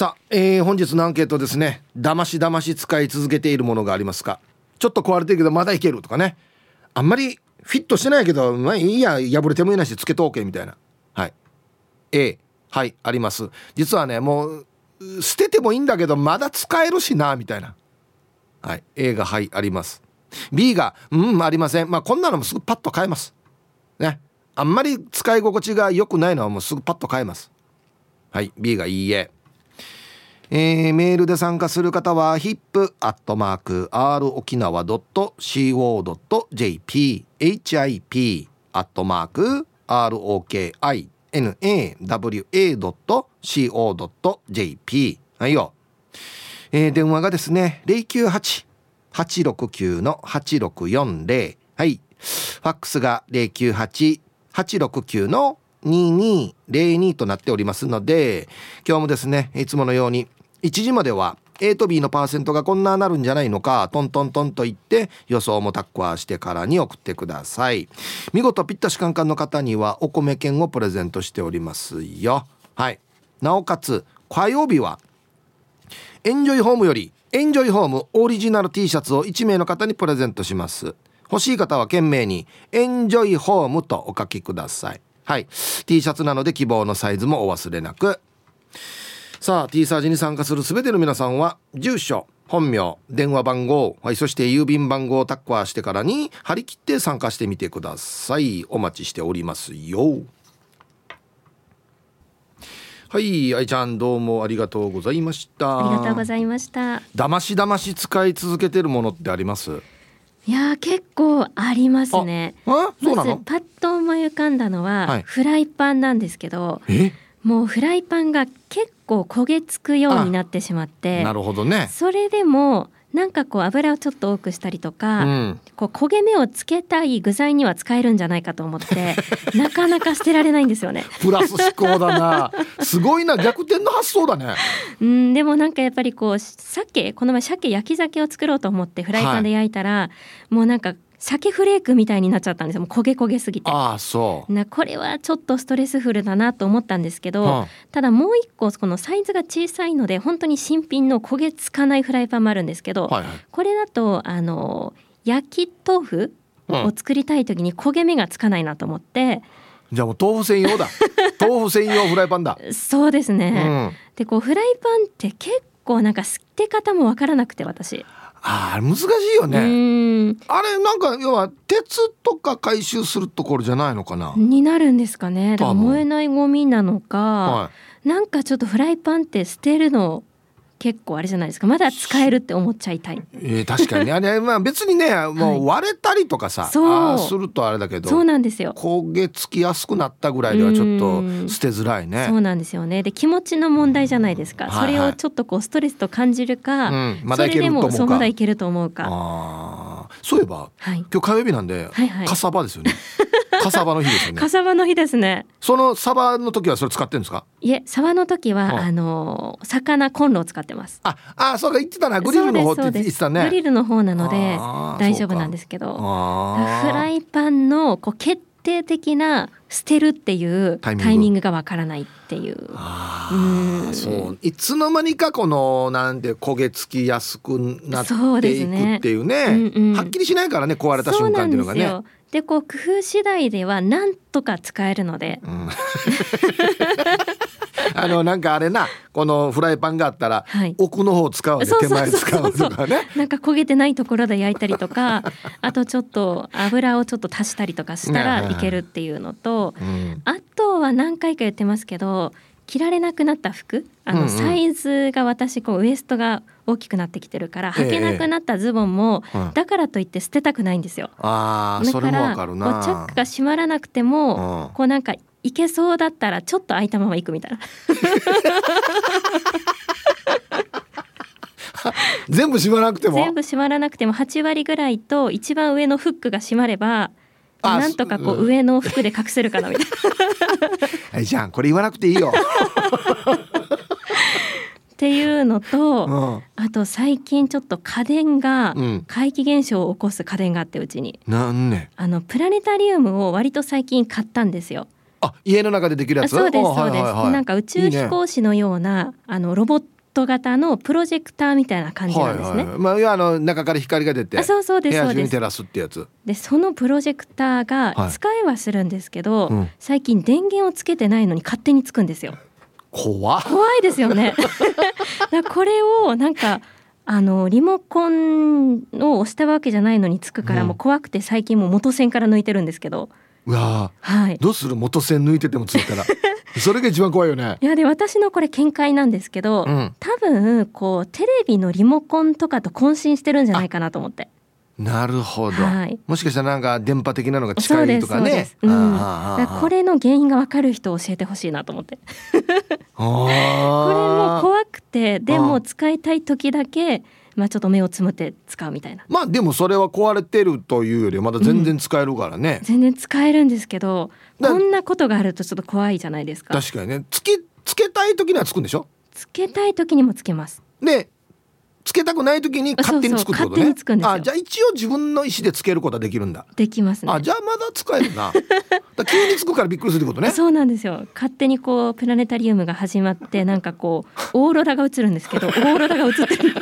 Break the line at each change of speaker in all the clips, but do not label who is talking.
さあ、えー、本日のアンケートですね。だましだまし使い続けているものがありますか？ちょっと壊れてるけどまだいけるとかね。あんまりフィットしてないけどまあいいや破れてもいいなしつけとおけみたいな。はい。A はいあります。実はねもう捨ててもいいんだけどまだ使えるしなみたいな。はい。A がはいあります。B がうんありません。まあこんなのもすぐパッと買えます。ね。あんまり使い心地が良くないのはもうすぐパッと買えます。はい。B がいいえ。えー、メールで参加する方は hip.r 沖縄 .co.jp hip アットマーク ROKINAWA.co.jp はいよ、えー、電話がですね098-869の8640はい。ファックスが098-869の2202となっておりますので今日もですねいつものように1時までは A と B のパーセントがこんななるんじゃないのかトントントンと言って予想もタッコアしてからに送ってください。見事ぴったしカンカンの方にはお米券をプレゼントしておりますよ。はい。なおかつ火曜日はエンジョイホームよりエンジョイホームオリジナル T シャツを1名の方にプレゼントします。欲しい方は懸命にエンジョイホームとお書きください。はい。T シャツなので希望のサイズもお忘れなく。さあ T サージに参加する全ての皆さんは住所本名電話番号、はい、そして郵便番号をタッカーしてからに張り切って参加してみてください。お待ちしておりますよ。はい愛ちゃんどうもありがとうございました。
ありがとうございました。
だましだまし使い続けてるものってあります？
いや結構ありますね。
あそうなの、
まずパッと思い浮かんだのは、
はい。
フライパンなんですけど
え？
もうフライパンが結構焦げつくようになってしまって
なるほどね。
それでもなんかこう油をちょっと多くしたりと
う
か、
ん。
こう焦げ目をつけたい具材には使えるんじゃないかと思って なかなか捨てられないんですよね。
プラス思考だな。すごいな逆転の発想だね。
うんでもなんかやっぱりこう鮭この前鮭焼き鮭を作ろうと思ってフライパンで焼いたら、もうなんか鮭フレークみたいになっちゃったんですよ。もう焦げ焦げすぎて。
ああそう。
なこれはちょっとストレスフルだなと思ったんですけど、
は
ただもう一個このサイズが小さいので本当に新品の焦げつかないフライパンもあるんですけど、
はいはい。
これだとあの焼き豆腐
うん。
を作りたい時に焦げ目がつかないなと思って、
じゃあもう豆腐専用だ。豆腐専用フライパンだ、
そうです
う
ね。
ん、
でこうフライパンって結構なんか捨て方もわからなくて私。
ああ難しいよ
う
ねあれなんか要は鉄とか回収するところじゃないのかな、
になるんですかね。燃えないゴミなのか、
は
なんかちょっとフライパンって捨てるの結構あれじゃないですか。まだ使えるって思っちゃいたい。
い、えー確かにね あれまあ別にねもう割れたりとかさ、
そう
あーするとあれだけど
そうなんですよ。
焦げつきやすくなったぐらいではちょっ
うん
と捨てづらいね
そうなんですよね。で気持ちの問題じゃないですか。
はいはい
それをちょっとこうストレスと感じるか、
うんまだいける
それでも
と思うか
まだいけると思うか。
そういえば
はい。
今日火曜日なんで、
はいはい
かさばですよね かさばの日ですよね。
かさばの日ですね。
そのサバの時はそれ使ってるんですか？
いえ、サバの時は、
はい。
あの魚コンロを使ってます。
ああそうか言ってたな。グリルの方って言ってたね。
グリルの方なので大丈夫なんですけど、フライパンのこう決定的な捨てるっていう
タイミング。
がわからないっていう。
あ
う
そう。いつの間にかこのなんて焦げつきやすくな
そう
っていくっていうね。
うんうん。
はっきりしないからね壊れた瞬間っていうのがね。
でこう工夫次第ではなんとか使えるので、
うん。あのなんかあれなこのフライパンがあったら、
はい。
奥の方使うで手前使うとかね。
なんか焦げてないところで焼いたりとか あとちょっと油をちょっと足したりとかしたらいけるっていうのと、
うん。
あとは何回か言ってますけど着られなくなった服あの、
うんうん。
サイズが私こうウエストが大きくなってきてるから
ええ
履けなくなったズボンも、
うん
だからといって捨てたくないんですよ。
あ
だからチャックが閉まらなくても、
うん
こうなんかいけそうだったらちょっと開いたまま行くみたいな。
全部閉まなくても？
全部閉まらなくても8割ぐらいと一番上のフックが閉まれば
あ
なんとかこ
う
うん上の服で隠せるかなみたいな。
はいじゃんこれ言わなくていいよ。
っていうのと、
うん。
あと最近ちょっと家電が
うん。
怪奇現象を起こす家電があってうちに。
なんね。
あのプラネタリウムを割と最近買ったんですよ。
あ家の中でできるやつ？
そうです
あ
そうです、
はい。はいはい
なんか宇宙飛行士のようなあのロボット型のプロジェクターみたいな感じなんですね、
はいはい。はいまあいやあの中から光が出て
あそうそうですそうです。
中に照らすってやつ。
でそのプロジェクター
はい。
が使えはするんですけど、
うん。
最近電源をつけてないのに勝手につくんですよ
怖っ。
怖いですよね。これをなんかあのリモコンを押したわけじゃないのにつくから、
うん。
もう怖くて最近もう元線から抜いてるんですけど。
うわ
はい。
どうする元線抜いててもついたら。それが一番怖いよね。
いやで私のこれ見解なんですけど、
うん。
多分こうテレビのリモコンとかと混信してるんじゃないかなと思って
なるほど、
はい。
もしかしたらなんか電波的なのが近いとかね。
これの原因がわかる人を教えてほしいなと思って。
これ
も
も
怖くてで
あ
も使いたい時だけまあちょっと目をつむって使うみたいな。
まあでもそれは壊れてるというよりはまだ全然使えるからね、
全然使えるんですけど
だ
こんなことがあるとちょっと怖いじゃないですか。
確かにね。つけつけたい時にはつくんでしょ？
つけたい時にもつけます。
でつけたくない時に勝手につくってことね。あじゃあ一応自分の意思でつけることはできるんだ
できますね。
あじゃあまだ使えるな。だ急につくからびっくりするってことね。
そうなんですよ。勝手にこうプラネタリウムが始まって なんかこうオーロラが映るんですけど オーロラが映ってる。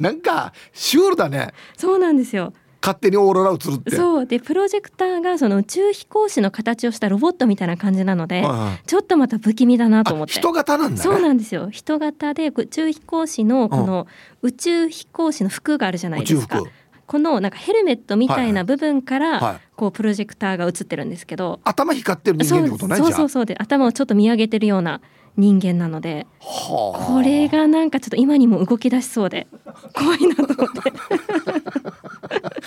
なんかシュールだね。
そうなんですよ
勝手にオーロラ映るって。
そう。でプロジェクターがその宇宙飛行士の形をしたロボットみたいな感じなので、
はいはい。
ちょっとまた不気味だなと思って。
あ人型なんだね。
そうなんですよ。人型で宇宙飛行士のこの宇宙飛行士の服があるじゃないですか。このなんかヘルメットみたいな部分か
はいは
ら
い。
こうプロジェクターが映ってるんですけど、
頭光ってる人間ってことないじゃん。
そうそうそう。で頭をちょっと見上げてるような人間なので
はあ。
これがなんかちょっと今にも動き出しそうで怖いなと思って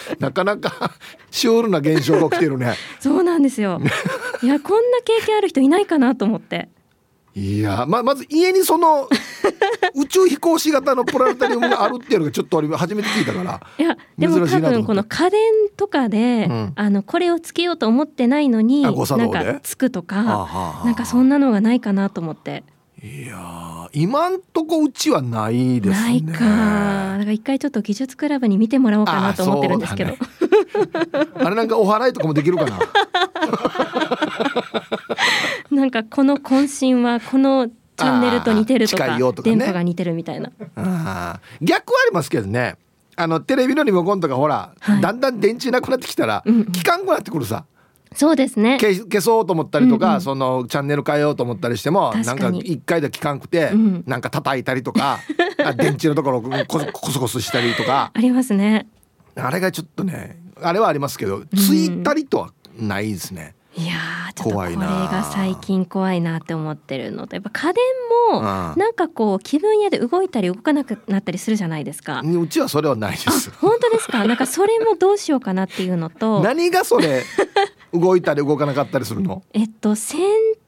なかなか シュールな現象が起きてるね。
そうなんですよ。いやこんな経験ある人いないかなと思って。
いやままず家にその宇宙飛行士型のプラネタリウムがあるっていうのがちょっと俺初めて聞いたから。
いやでも多分この家電とかで、
うん。
あのこれをつけようと思ってないのになんかつくと
はあ
か
はあ
なんかそんなのがないかなと思って
いやー今んとこうちはないですね。
ないか。だから一回ちょっと技術クラブに見てもらおうかなと思ってるんですけど、
あそうあれなんかお祓いとかもできるかな？
なんかこの渾身はこのチャンネルと似てるとか
あー近いよとかね。
電波が似てるみたいな。
あー逆はありますけどね。あのテレビのリモコンとかほら、
はい。
だんだん電池なくなってきたら、
うんうん。
効かんくなってくるさ
そうですね。
消消そうと思ったりとか、
うんうん。
そのチャンネル変えようと思ったりしてもなんか一回で効かんくて、
うん。
なんか叩いたりとか あ電池のところをコソコソコソしたりとか。
ありますね。
あれがちょっとねあれはありますけどついたりとはないですね。
いやーちょっとこれが最近怖いなって思ってるのと。やっぱ家電も
うん。
なんかこう気分屋で動いたり動かなくなったりするじゃないですか。
うちはそれはないです。
本当ですか？なんかそれもどうしようかなっていうのと。
何がそれ？動いたり動かなかったりするの？
えっと洗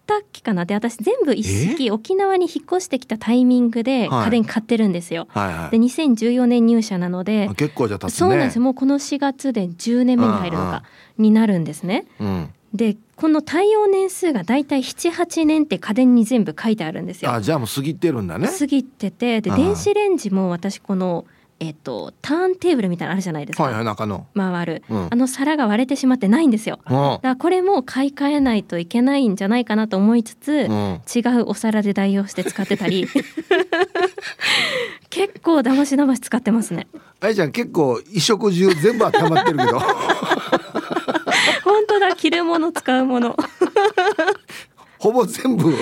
濯機かな？で私全部一式沖縄に引っ越してきたタイミングで
はい
家電買ってるんですよ。
はいは
で2014年入社なので
い。結構じゃ経つね。
そうなんですよもうこの4月で10年目に入るのかになるんですね。
うん。
でこの対応年数がだいたい78年って家電に全部書いてあるんですよ。
あじゃあもう過ぎてるんだね。
過ぎててで
うん
電子レンジも私この、えっと、ターンテーブルみたいなのあるじゃないですか、
はいはい中の。
回る、
うん。
あの皿が割れてしまってないんですよ。
うん。
だからこれも買い替えないといけないんじゃないかなと思いつつ、
うん。
違うお皿で代用して使ってたり。結構だましだまし使ってますね。
あいちゃん結構衣食住全部当てはまってるけど。
本当だ着るもの使うもの。
ほぼ全部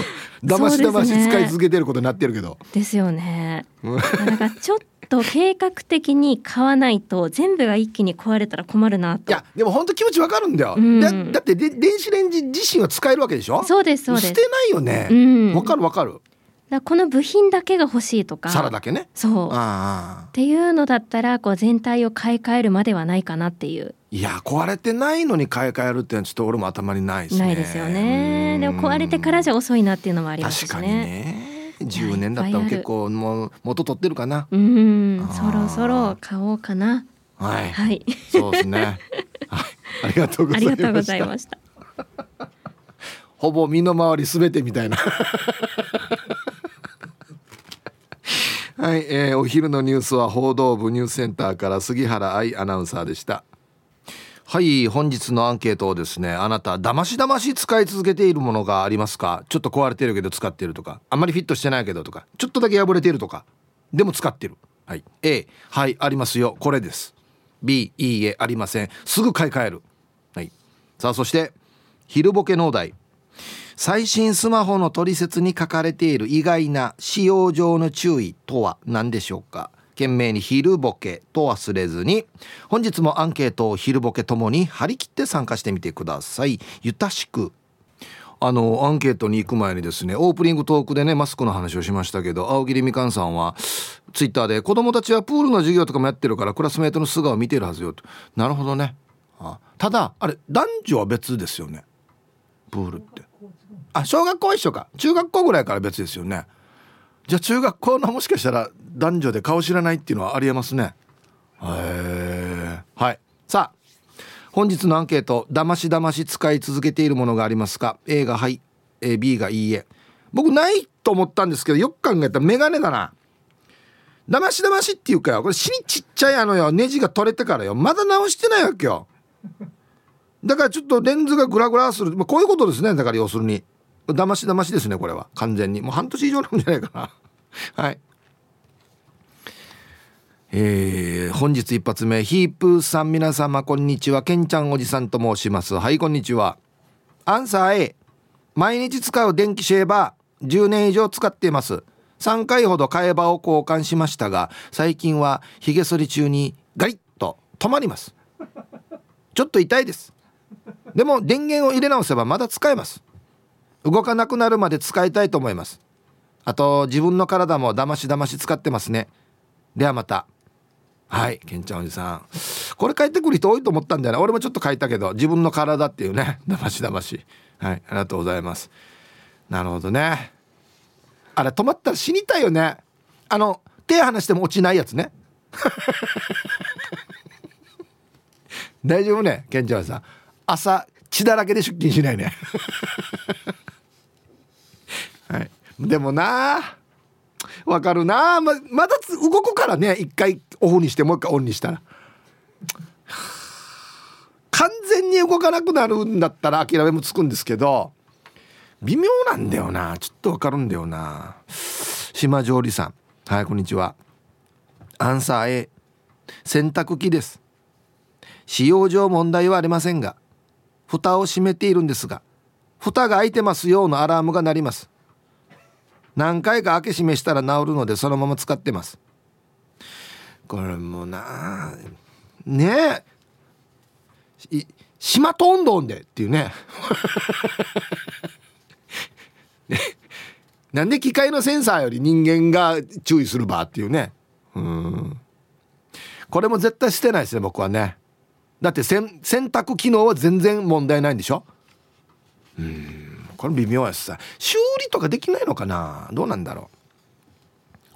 だましだまし使い続けてることになってるけど。
ですよね。
うん。
なんかちょっと計画的に買わないと全部が一気に壊れたら困るないと
やでも本当気持ちわかるんだよ。
うん
だだってで電子レンジ自身は使えるわけでしょ？
そうですそうです
捨てないよね
う。ん
わかるわかる。
だこの部品だけが欲しいとか
皿だけね。
そうっ。ていうのだったらこう全体を買い替えるまではないかなっていう
いや壊れてないのに買い替えるってのはちょっと俺も頭にないですね。
ないですよねでも壊れてからじゃ遅いなっていうのもありますし
確かに
ね
ね。10年だったら結構もう元取ってるかな。
うんそろそろ買おうかな
はい。
はい
そうですね。はい。ありがとうございました。
ありがとうございました
ほぼ身の回りすべてみたいな。はい、えーお昼のニュースは報道部ニュースセンターから杉原愛アナウンサーでした。はい本日のアンケートをですねあなただましだまし使い続けているものがありますか？ちょっと壊れてるけど使ってるとか。あんまりフィットしてないけどとか。ちょっとだけ破れてるとか。でも使ってる。はい。A はいありますよ。これです。B いいえありません。すぐ買い替える。はい。さあそして昼ボケ農大最新スマホの取説に書かれている意外な使用上の注意とは何でしょうか？懸命に昼ボケと忘れずに本日もアンケートを昼ボケともに張り切って参加してみてくださいゆたしくあのアンケートに行く前にですねオープニングトークでねマスクの話をしましたけど青桐みかんさんはツイッターで子供たちはプールの授業とかもやってるからクラスメートの素顔を見てるはずよとなるほどねあただあれ男女は別ですよねプールってあ小学校一緒か中学校ぐらいから別ですよねじゃあ中学校のもしかしたら男女で顔知らないっていうのはありえますね。へえはい。さあ本日のアンケート「だましだまし使い続けているものがありますか?」A が「はい」B が「いいえ」僕ないと思ったんですけどよく考えたらメガネだな。だましだましっていうかよこれ死にちっちゃいあのよネジが取れてからよ。まだ直してないわけよ。だからちょっとレンズがグラグラする、まあ、こういうことですね。だから要するに。だましだましですねこれは。完全に。もう半年以上なんじゃないかな。はい。えー、本日一発目。ヒープーさん皆様こんにちは。けんちゃんおじさんと申します。はいこんにちは。アンサー A 毎日使う電気シェーバー。10年以上使っています。3回ほど替え刃を交換しましたが最近はひげ剃り中にガリッと止まります。ちょっと痛いです。でも電源を入れ直せばまだ使えます。動かなくなるまで使いたいと思います。あと自分の体もだましだまし使ってますね。ではまた。はいけんちゃんおじさん。これ帰ってくる人多いと思ったんだよね俺もちょっと書いたけど自分の体っていうね。だましだまし。はいありがとうございます。なるほどね。あれ止まったら死にたいよね。あの手離しても落ちないやつね。大丈夫ねケンちゃんさん。朝血だらけで出勤しないね。はい。でもなわかるな。ままだ動くからね。一回オフにしてもう一回オンにしたら。完全に動かなくなるんだったら諦めもつくんですけど微妙なんだよな。ちょっとわかるんだよな。島上里さん。はいこんにちは。アンサー A 洗濯機です。使用上問題はありませんが蓋を閉めているんですが蓋が開いてますようのアラームが鳴ります。何回か開け閉めしたら治るのでそのまま使ってます。これもなねえ。島とんどんでっていう ね。なんで機械のセンサーより人間が注意するばっていうね。うん。これも絶対捨てないですね僕はね。だって洗濯機能は全然問題ないんでしょ？うん。これ微妙やしさ。修理とかできないのかな？どうなんだろ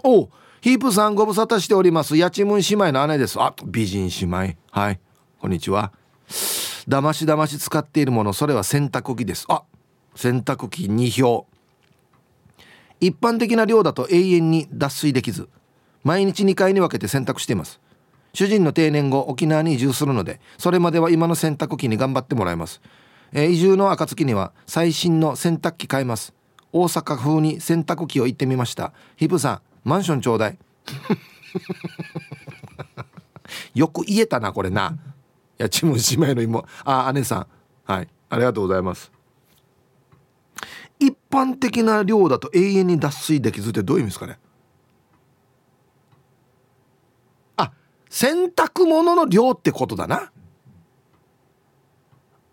う？おヒープさんご無沙汰しております。やちむん姉妹の姉です。あ美人姉妹。はい。こんにちは。だましだまし使っているものそれは洗濯機です。あ洗濯機2票。一般的な量だと永遠に脱水できず毎日2回に分けて洗濯しています。主人の定年後沖縄に移住するのでそれまでは今の洗濯機に頑張ってもらいます。えー、移住の暁には最新の洗濯機買います。大阪風に洗濯機を行ってみました。ヒプさんマンションちょうだい。よく言えたなこれな。やちむ姉妹の妹あ姉さん。はい。ありがとうございます。一般的な量だと永遠に脱水できずってどういう意味ですかね。あ洗濯物の量ってことだな。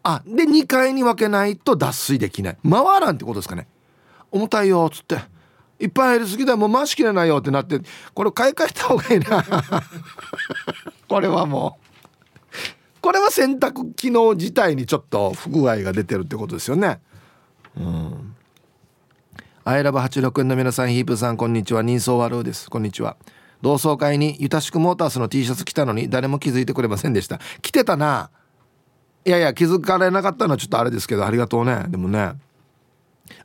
あで2階に分けないと脱水できない。回らんってことですかね。重たいよっつって。いっぱい入りすぎだもう回しきれないよってなってこれ買い替えた方がいいな。これはもう。これは洗濯機能自体にちょっと不具合が出てるってことですよね。うん。アイラブ86円の皆さんヒープさんこんにちは。人相悪です。こんにちは。同窓会にゆたしくモータースの T シャツ着たのに誰も気づいてくれませんでした。着てたな。いやいや気づかれなかったのはちょっとあれですけどありがとうね。でもね。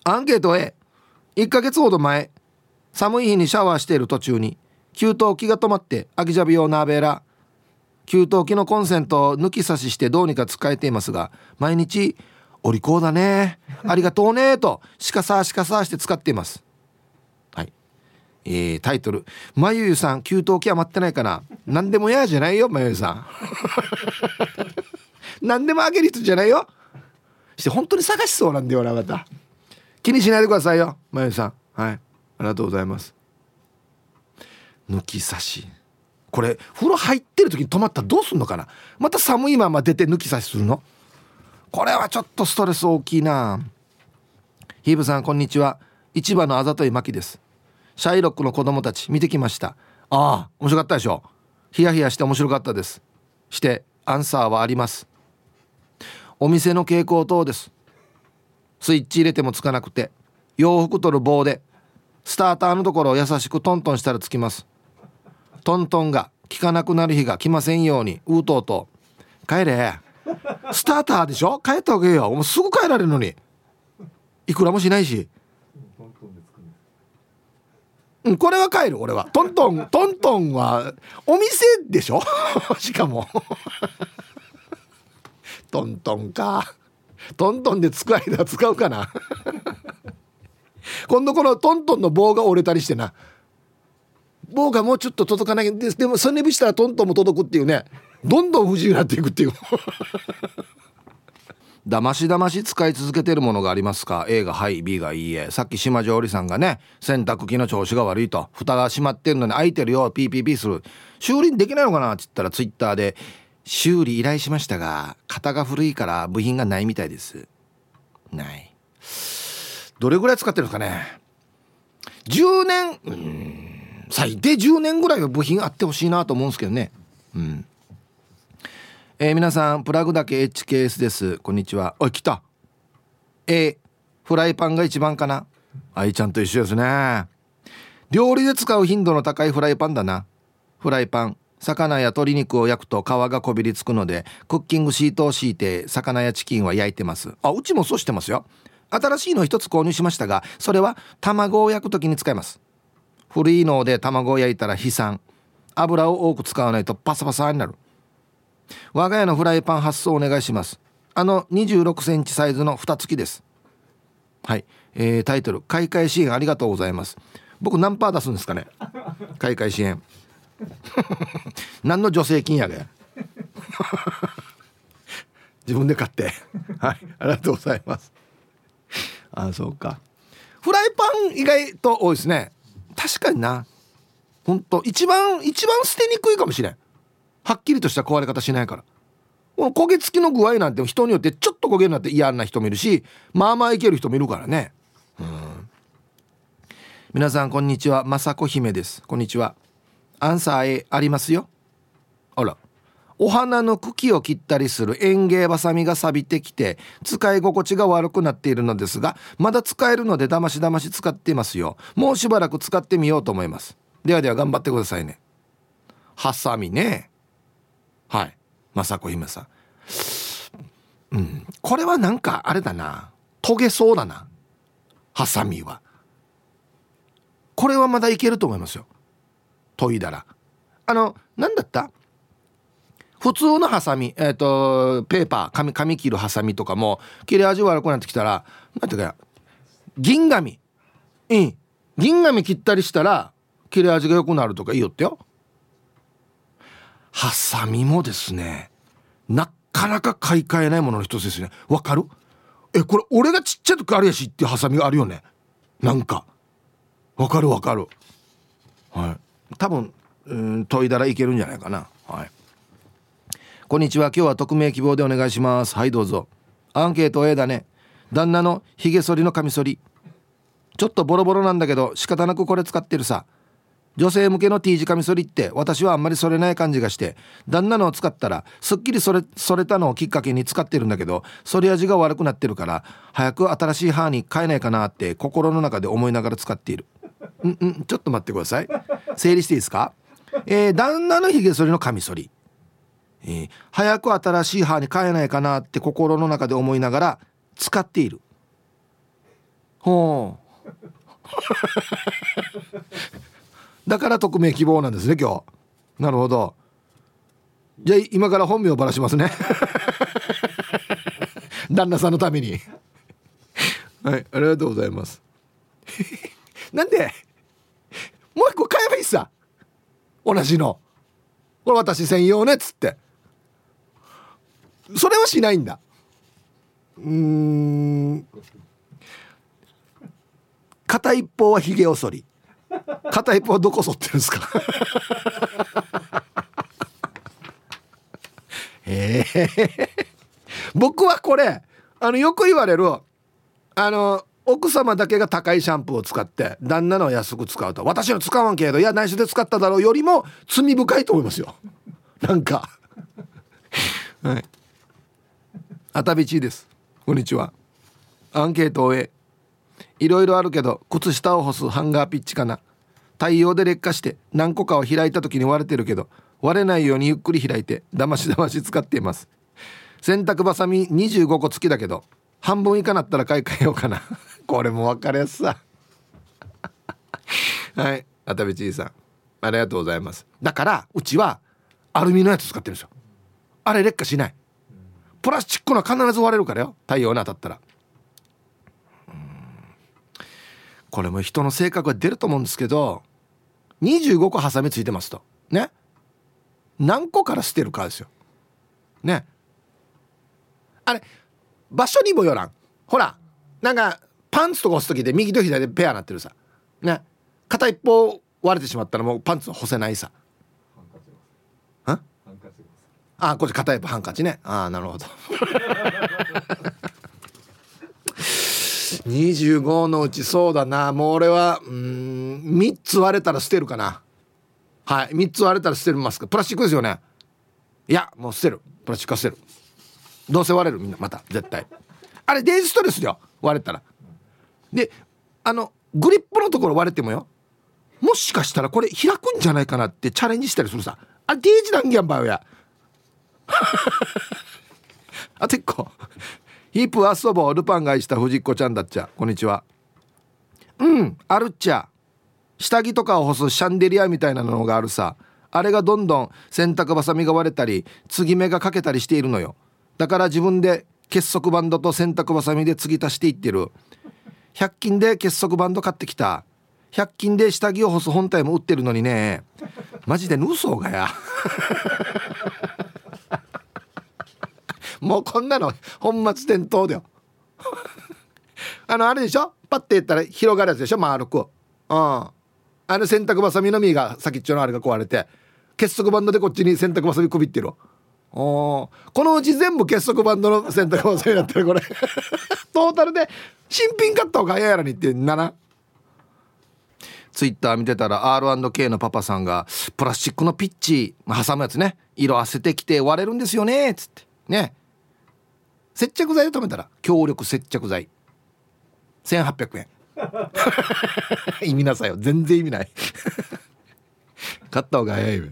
アンケート A1 ヶ月ほど前。寒い日にシャワーしている途中に。給湯器が止まってアキジャビ用ナーベーラ給湯器のコンセントを抜き差ししてどうにか使えていますが毎日「お利口だね。ありがとうね」としかさしかさして使っています。はい。えー、タイトル「まゆゆさん給湯器余ってないかな。何でもやじゃないよまゆゆさん。何でもあげる人じゃないよ。して本当に探しそうなんだよなまた。気にしないでくださいよまゆさん。はい。ありがとうございます。抜き差し。これ風呂入ってる時に止まったらどうすんのかな？また寒いまま出て抜き差しするの？これはちょっとストレス大きいな。ヒーブさんこんにちは。市場のあざといまきです。シャイロックの子供たち見てきました。ああ面白かったでしょ。ヒヤヒヤして面白かったです。してアンサーはあります。お店の蛍光灯です。スイッチ入れてもつかなくて洋服取る棒でスターターのところを優しくトントンしたらつきます。トントンが効かなくなる日が来ませんようにうとうと。帰れ。スターターでしょ？帰ったわけよ。もうすぐ帰られるのに。いくらもしないし。これは帰る俺は。トントントントンはお店でしょ？しかも。トントンか。トントンで使いだ使うかな。今度このトントンの棒が折れたりしてな。棒がもうちょっと届かない。ででもそれにしたらトントンも届くっていうね。どんどん不自由になっていくっていう。だましだまし使い続けてるものがありますか？A がはい B がいいえ。さっき島上里さんがね洗濯機の調子が悪いと。蓋が閉まってるのに開いてるよ。ピーピーピーする。修理できないのかな？って言ったらツイッターで修理依頼しましたが型が古いから部品がないみたいです。ない。どれぐらい使ってるんですかね。10年うん最低10年ぐらいは部品あってほしいなと思うんですけどね。うん。えー、皆さんプラグだけ HKS です。こんにちは。おい来た。A フライパンが一番かな。愛ちゃんと一緒ですね。料理で使う頻度の高いフライパンだな。フライパン。魚や鶏肉を焼くと皮がこびりつくのでクッキングシートを敷いて魚やチキンは焼いてます。あうちもそうしてますよ。新しいの一つ購入しましたがそれは卵を焼く時に使います。古いので卵を焼いたら悲惨。油を多く使わないとパサパサになる。我が家のフライパン発送お願いします。あの26センチサイズの蓋付きです。はい、えー、タイトル買い替え支援ありがとうございます。僕何パー出すんですかね。買い替え支援。何の助成金やが 自分で買って。はい。ありがとうございます。あそうか。フライパン意外と多いですね。確かにな。ほんと一番一番捨てにくいかもしれん。はっきりとした壊れ方しないから。この焦げ付きの具合なんて人によってちょっと焦げるなって嫌な人もいるしまあまあいける人もいるからね。うん。皆さんこんにちは。雅子姫です。こんにちは。アンサー A ありますよ。あら。お花の茎を切ったりする園芸バサミが錆びてきて使い心地が悪くなっているのですがまだ使えるのでだましだまし使っていますよ。もうしばらく使ってみようと思います。ではでは頑張ってくださいね。ハサミね。はい。雅子姫さん。うん。これはなんかあれだな。研げそうだな。ハサミは。これはまだいけると思いますよ。研いだら。あの何だった？普通のハサミえっ、ー、とペーパー紙紙切るハサミとかも切れ味悪くなってきたら何ていうか銀紙。うん。銀紙切ったりしたら切れ味が良くなるとかいいよってよ。ハサミもですねなかなか買い替えないものの一つですね。わかる？えこれ俺がちっちゃい時あるやしっていうハサミがあるよね。なんか。わかるわかる。はい。多分うん研いだらいけるんじゃないかな。はい。こんにちは。今日は匿名希望でお願いします。はいどうぞ。アンケート A だね。旦那のひげ剃りのカミソリ。ちょっとボロボロなんだけど仕方なくこれ使ってるさ。女性向けの T 字カミソリって私はあんまりそれない感じがして旦那のを使ったらすっきりそれそれたのをきっかけに使ってるんだけどそり味が悪くなってるから早く新しい歯に変えないかなって心の中で思いながら使っている。うんうん。ちょっと待ってください。整理していいですか？えー、旦那のひげ剃りのカミソリ。え、早く新しい歯に変えないかなって心の中で思いながら使っている。ほう。だから匿名希望なんですね今日。なるほど。じゃあ今から本名をばらしますね。旦那さんのために。はいありがとうございます。なんでもう一個さ同じの。これ私専用ねっつって。それはしないんだ。うん。片一方はひげを剃り。片一方はどこ剃ってるんですか？ええ。僕はこれあのよく言われるあの奥様だけが高いシャンプーを使って旦那の安く使うと。私の使わんけどいや内緒で使っただろうよりも罪深いと思いますよ。なんか。はい。あたびちです。こんにちは。アンケートを終えいろいろあるけど靴下を干すハンガーピッチかな。太陽で劣化して何個かを開いた時に割れてるけど割れないようにゆっくり開いてだましだまし使っています。洗濯ばさみ25個付きだけど半分以下なったら買い替えようかなこれも分かりやすさ。はい。あたべちいさん。ありがとうございます。だからうちはアルミのやつ使ってるんですよ。あれ劣化しない。プラスチックのは必ず割れるからよ。太陽に当たったら。これも人の性格が出ると思うんですけど25個ハサミついてますと。ね。何個から捨てるかですよ。ね。あれ場所にもよらん。ほらなんかパンツとか押す時で右と左でペアなってるさ。ね。片一方割れてしまったらもうパンツ干せないさ。あこっち片一方ハンカチね。ああなるほど。25のうちそうだな。もう俺はうん3つ割れたら捨てるかな。はい。3つ割れたら捨てますか。プラスチックですよね。いやもう捨てる。プラスチックは捨てる。どうせ割れるみんな。また絶対。あれデイジストレスよ。割れたらであのグリップのところ割れてもよ。もしかしたらこれ開くんじゃないかなってチャレンジしたりするさ。あれデイジなんギャンバーや。あてっこ。ヒープ遊ぼルパンが愛した藤子ちゃんだっちゃ。こんにちは。うんあるっちゃ。下着とかを干すシャンデリアみたいなのがあるさ。あれがどんどん洗濯ばさみが割れたり継ぎ目がかけたりしているのよ。だから自分で結束バンドと洗濯ばさみで継ぎ足していってる。100均で結束バンド買ってきた。100均で下着を干す本体も売ってるのにね。マジでヌソがや。もうこんなの本末転倒だよ。あのあれでしょ？パッて言ったら広がるやつでしょ？丸くうん。あの洗濯ばさみの実が先っちょのあれが壊れて。結束バンドでこっちに洗濯ばさみくびってるおこのうち全部結束バンドの洗濯ばさみになってるこれ。トータルで新品買った方がええやらにってなな。ツイッター見てたら R&K のパパさんがプラスチックのピッチ挟むやつね。色あせてきて割れるんですよね。っつって。ね。接着剤を止めたら強力接着剤。1800円。意味なさいよ。全然意味ない。買った方が早いよ。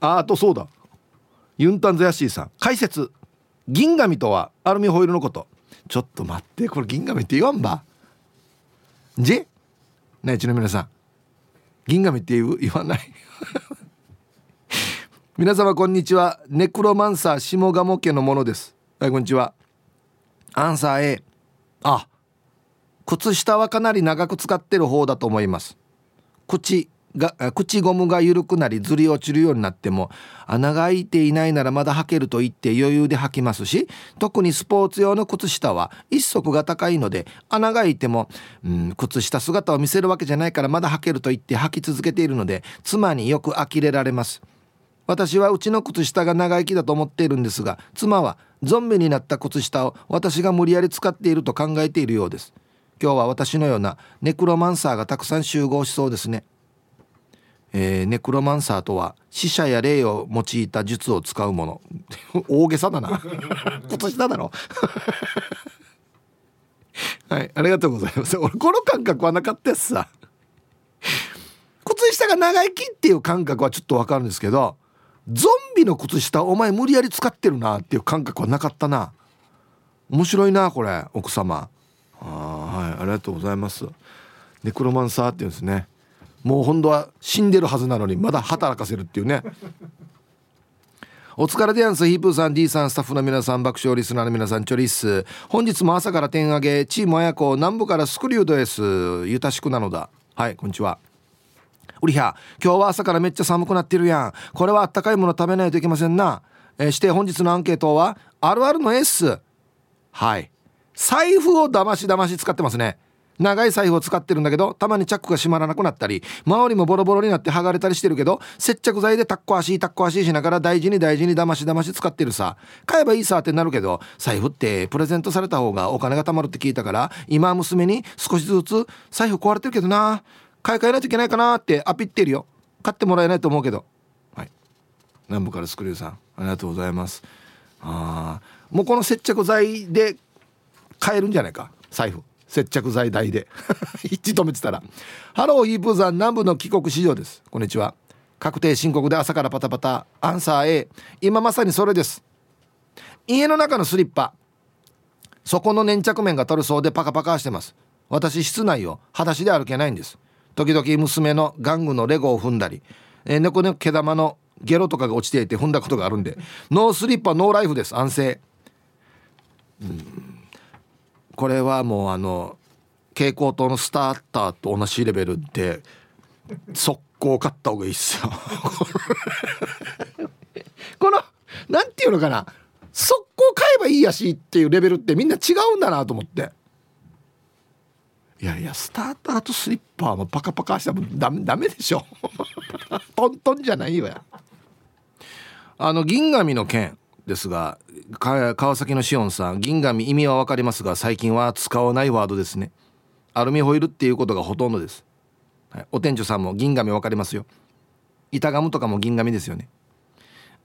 ああとそうだユンタンザヤシーさん。解説銀紙とはアルミホイルのこと。ちょっと待ってこれ銀紙って言わんば。じ？ねちの皆さん。銀紙って言う言わない。皆様こんにちは。ネクロマンサー下鴨家のものです。はいこんにちは。アンサー A あ靴下はかなり長く使ってる方だと思います。口が口ゴムが緩くなりずり落ちるようになっても穴が開いていないならまだ履けると言って余裕で履きますし特にスポーツ用の靴下は一足が高いので穴が開いても、うん、靴下姿を見せるわけじゃないからまだ履けると言って履き続けているので妻によく呆れられます。私はうちの靴下が長生きだと思っているんですが妻はゾンビになった靴下を私が無理やり使っていると考えているようです。今日は私のようなネクロマンサーがたくさん集合しそうですね。えー、ネクロマンサーとは死者や霊を用いた術を使うもの。大げさだな。今年だだろ。はいありがとうございます。俺この感覚はなかったやつさ靴下が長生きっていう感覚はちょっとわかるんですけどゾンビの靴下お前無理やり使ってるなっていう感覚はなかったな。面白いなこれ奥様。あはいありがとうございます。ネクロマンサーって言うんですねもう本当は死んでるはずなのにまだ働かせるっていうね。お疲れでやんすヒープーさん D さんスタッフの皆さん爆笑リスナーの皆さんチョリッス。本日も朝から点上げチーム綾子南部からスクリュードです。ゆたしくなのだ。はいこんにちは。うりゃ今日は朝からめっちゃ寒くなってるやん。これはあったかいもの食べないといけませんな、えー、して本日のアンケートはあるあるの S はい。財布をだましだまし使ってますね。長い財布を使ってるんだけどたまにチャックが閉まらなくなったり周りもボロボロになって剥がれたりしてるけど接着剤でタッコ足タッコ足しながら大事に大事にだましだまし使ってるさ。買えばいいさってなるけど財布ってプレゼントされた方がお金が貯まるって聞いたから今娘に少しずつ財布壊れてるけどな。買い替えないといけないかなってアピってるよ。買ってもらえないと思うけど。はい。南部からスクリューさんありがとうございます。ああもうこの接着剤で買えるんじゃないか？財布。接着剤代で。一致止めてたら。ハローヒープーさん南部の帰国市場です。こんにちは。確定申告で朝からパタパタ。アンサー A 今まさにそれです。家の中のスリッパ。そこの粘着面が取るそうでパカパカしてます。私室内を裸足で歩けないんです。時々娘の玩具のレゴを踏んだり、えー、猫の毛玉のゲロとかが落ちていて踏んだことがあるんで。ノースリッパノーライフです。安静。うん。これはもうあの蛍光灯のスターターと同じレベルで速攻買った方がいいっすよ。このなんていうのかな。速攻買えばいいやしっていうレベルってみんな違うんだなと思って。いやいやスターターとスリッパもパカパカしたらダメダメでしょ。トントンじゃないよ。やあの銀紙の件ですが川崎のしおんさん銀紙意味は分かりますが最近は使わないワードですね。アルミホイルっていうことがほとんどです、はい、お店長さんも銀紙分かりますよ。板ガムとかも銀紙ですよね。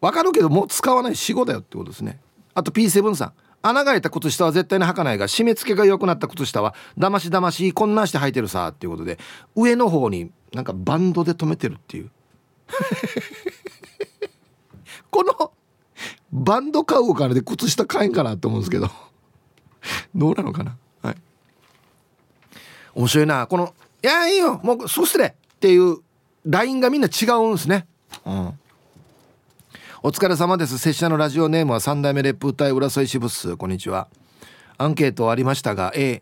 分かるけどもう使わない死後だよってことですね。あと P7 さん。穴が開いた靴下は絶対に履かないが締め付けが良くなった靴下はだましだましこんなんして履いてるさっていうことで上の方になんかバンドで留めてるっていう。このバンド買うお金で靴下買えんかなと思うんですけど。どうなのかな？はい。面白いな。この「いやいいよ。もうそうしてね」っていうラインがみんな違うんですね。うん。お疲れ様です。拙者のラジオネームは三代目レップ隊浦添支部数こんにちは。アンケートありましたが A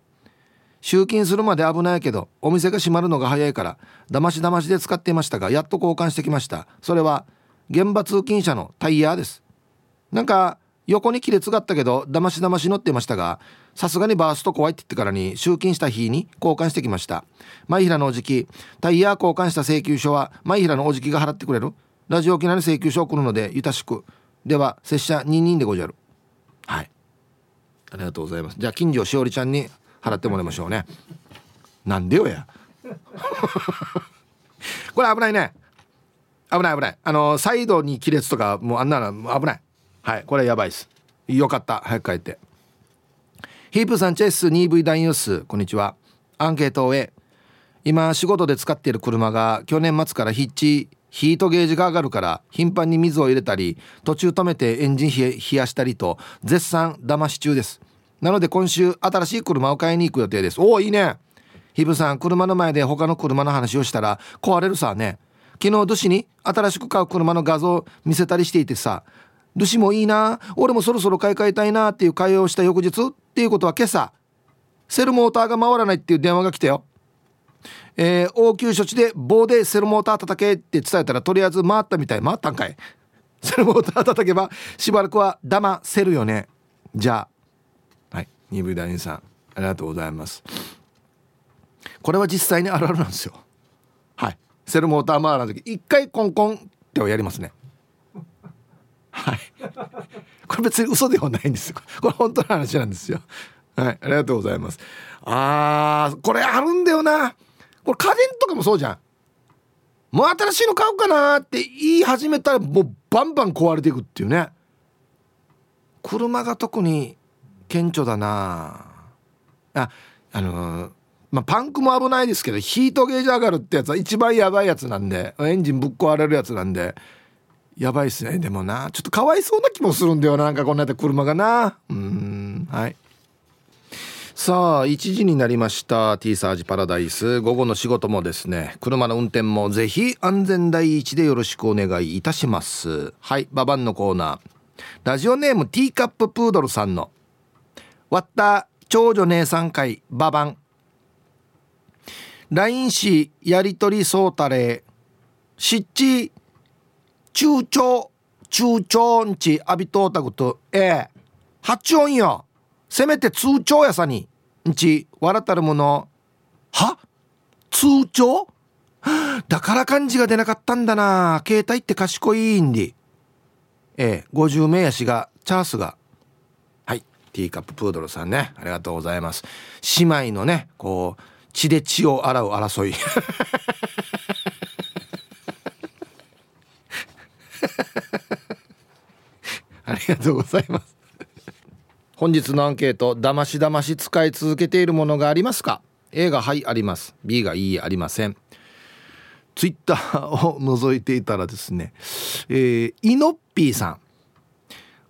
集金するまで危ないけどお店が閉まるのが早いからだましだましで使っていましたがやっと交換してきました。それは現場通勤者のタイヤですなんか横に亀裂があったけどだましだまし乗ってましたがさすがにバースト怖いって言ってからに集金した日に交換してきました。マイヒラのおじきタイヤ交換した請求書はマイヒラのおじきが払ってくれる。ラジオ沖縄に請求書来るのでゆたしく。では拙者2人でごじゃる。はい。ありがとうございます。じゃあ近所しおりちゃんに払ってもらいましょうね。なんでよや。これ危ないね。危ない危ない。あのサイドに亀裂とかもうあんなの危ない。はいこれやばいです。よかった。早く帰って。ヒープさんチェス 2V ダイユース。こんにちは。アンケートを終え今仕事で使っている車が去年末からヒッチヒートゲージが上がるから頻繁に水を入れたり途中止めてエンジン冷やしたりと絶賛騙し中です。なので今週新しい車を買いに行く予定です。おおいいね。ヒブさん車の前で他の車の話をしたら壊れるさね。昨日ドシに新しく買う車の画像見せたりしていてさルシもいいな俺もそろそろ買い替えたいなっていう会話をした翌日っていうことは今朝セルモーターが回らないっていう電話が来たよ。えー、応急処置で棒でセルモーター叩けって伝えたらとりあえず回ったみたい。回ったんかい。セルモーター叩けばしばらくは騙せるよね。じゃあはい鈍大さんありがとうございます。これは実際にあるあるなんですよ。はい。セルモーター回らない時一回コンコンってやりますね。はい。これ別に嘘ではないんですよ。これ本当の話なんですよ。はい。ありがとうございます。あーこれあるんだよな。これ家電とかもそうじゃん。もう新しいの買おうかなって言い始めたらもうバンバン壊れていくっていうね。車が特に顕著だな。ああのー、まあ、パンクも危ないですけどヒートゲージ上がるってやつは一番やばいやつなんでエンジンぶっ壊れるやつなんで。やばいっすね。でもなちょっとかわいそうな気もするんだよな。なんかこんなやって車がな。うんはい。さあ1時になりました。T サージパラダイス。午後の仕事もですね。車の運転もぜひ安全第一でよろしくお願いいたします。はいババンのコーナー。ラジオネームティーカッププードルさんの。割った長女姉さん会ババン。LINE しやりとりそうたれ。湿地中長中長んち浴びとうたことええ。八音よ。せめて通帳やさにんち笑たるもの。は？通帳？だから漢字が出なかったんだな。携帯って賢いんで。ええ。50名やしがチャースが。はい。ティーカッププードルさんね。ありがとうございます。姉妹のねこう血で血を洗う争い。ありがとうございます。本日のアンケートだましだまし使い続けているものがありますか？A がはいあります。B がいいありません。ツイッターを覗いていたらですね、えー、イノッピーさん。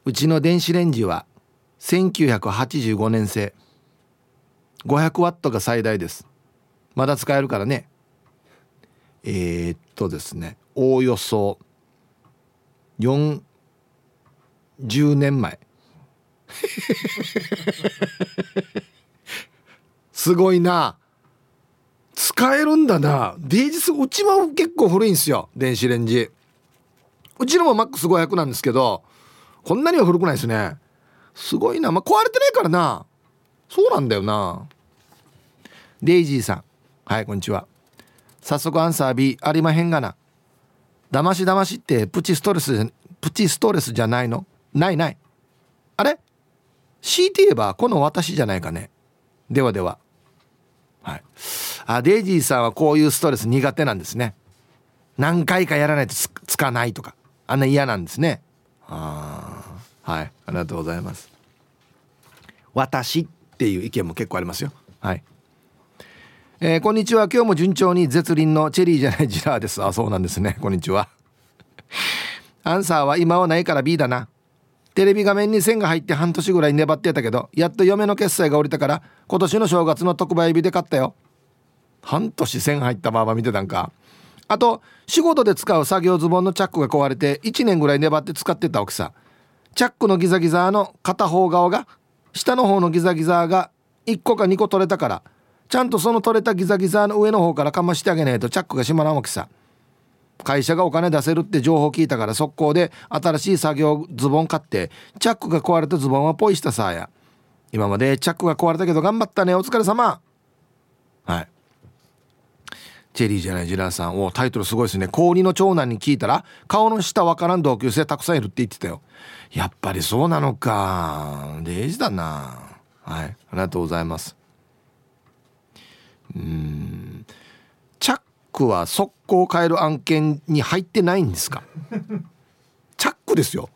うちの電子レンジは1985年製。500ワットが最大です。まだ使えるからね。えー、っとですねおおよそ40年前。すごいな。使えるんだな。デイジスうちは結構古いんですよ。電子レンジ。うちのもマックス500なんですけどこんなには古くないですね。すごいな。まあ壊れてないからな。そうなんだよな。デイジーさん。はいこんにちは。早速アンサー B ありまへんがな。だましだましってプチストレスプチストレスじゃないの？ないない。あれ？強いて言えばこの私じゃないかね。ではでは。はい。あデイジーさんはこういうストレス苦手なんですね。何回かやらないとつかないとか。あんな嫌なんですね。ああはい。ありがとうございます。私っていう意見も結構ありますよ。はい。えー、こんにちは。今日も順調に絶倫のチェリーじゃないジラーです。あそうなんですね。こんにちは。アンサーは今はないから B だな。テレビ画面に線が入って半年ぐらい粘ってたけどやっと嫁の決済が降りたから今年の正月の特売日で買ったよ。半年線入ったまま見てたんか。あと仕事で使う作業ズボンのチャックが壊れて1年ぐらい粘って使ってたわけさチャックのギザギザの片方側が下の方のギザギザが1個か2個取れたからちゃんとその取れたギザギザの上の方からかましてあげないとチャックが閉まらんわけさ。会社がお金出せるって情報聞いたから速攻で新しい作業ズボン買ってチャックが壊れたズボンはポイしたさや。今までチャックが壊れたけど頑張ったね。お疲れ様。はい。チェリーじゃないジラーさん。おタイトルすごいですね。氷の長男に聞いたら顔の下わからん同級生たくさんいるって言ってたよ。やっぱりそうなのか。デイジだな。はい。ありがとうございます。うん。チャックは速攻変える案件に入ってないんですか？チャックですよ。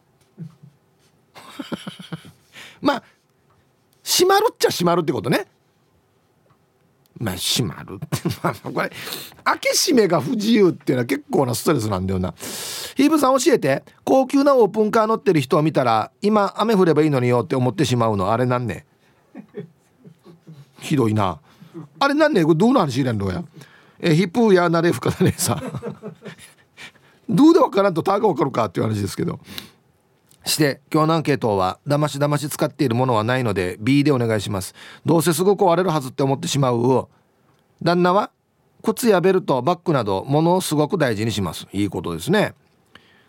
まあ閉まるっちゃ閉まるってことね。まあ閉まる。っ てまあこれ開け閉めが不自由っていうのは結構なストレスなんだよな。ヒーブさん教えて。高級なオープンカー乗ってる人を見たら今雨降ればいいのによって思ってしまうの。あれなんね。ひどいなあれなんねこれどうな話れんのや。えヒップーやなれふかだねさどうでわからんとたがわかるかっていう話ですけど。して今日のアンケートはだましだまし使っているものはないので B でお願いします。どうせすぐ壊れるはずって思ってしまう旦那は靴やベルトバッグなど物をすごく大事にします。いいことですね。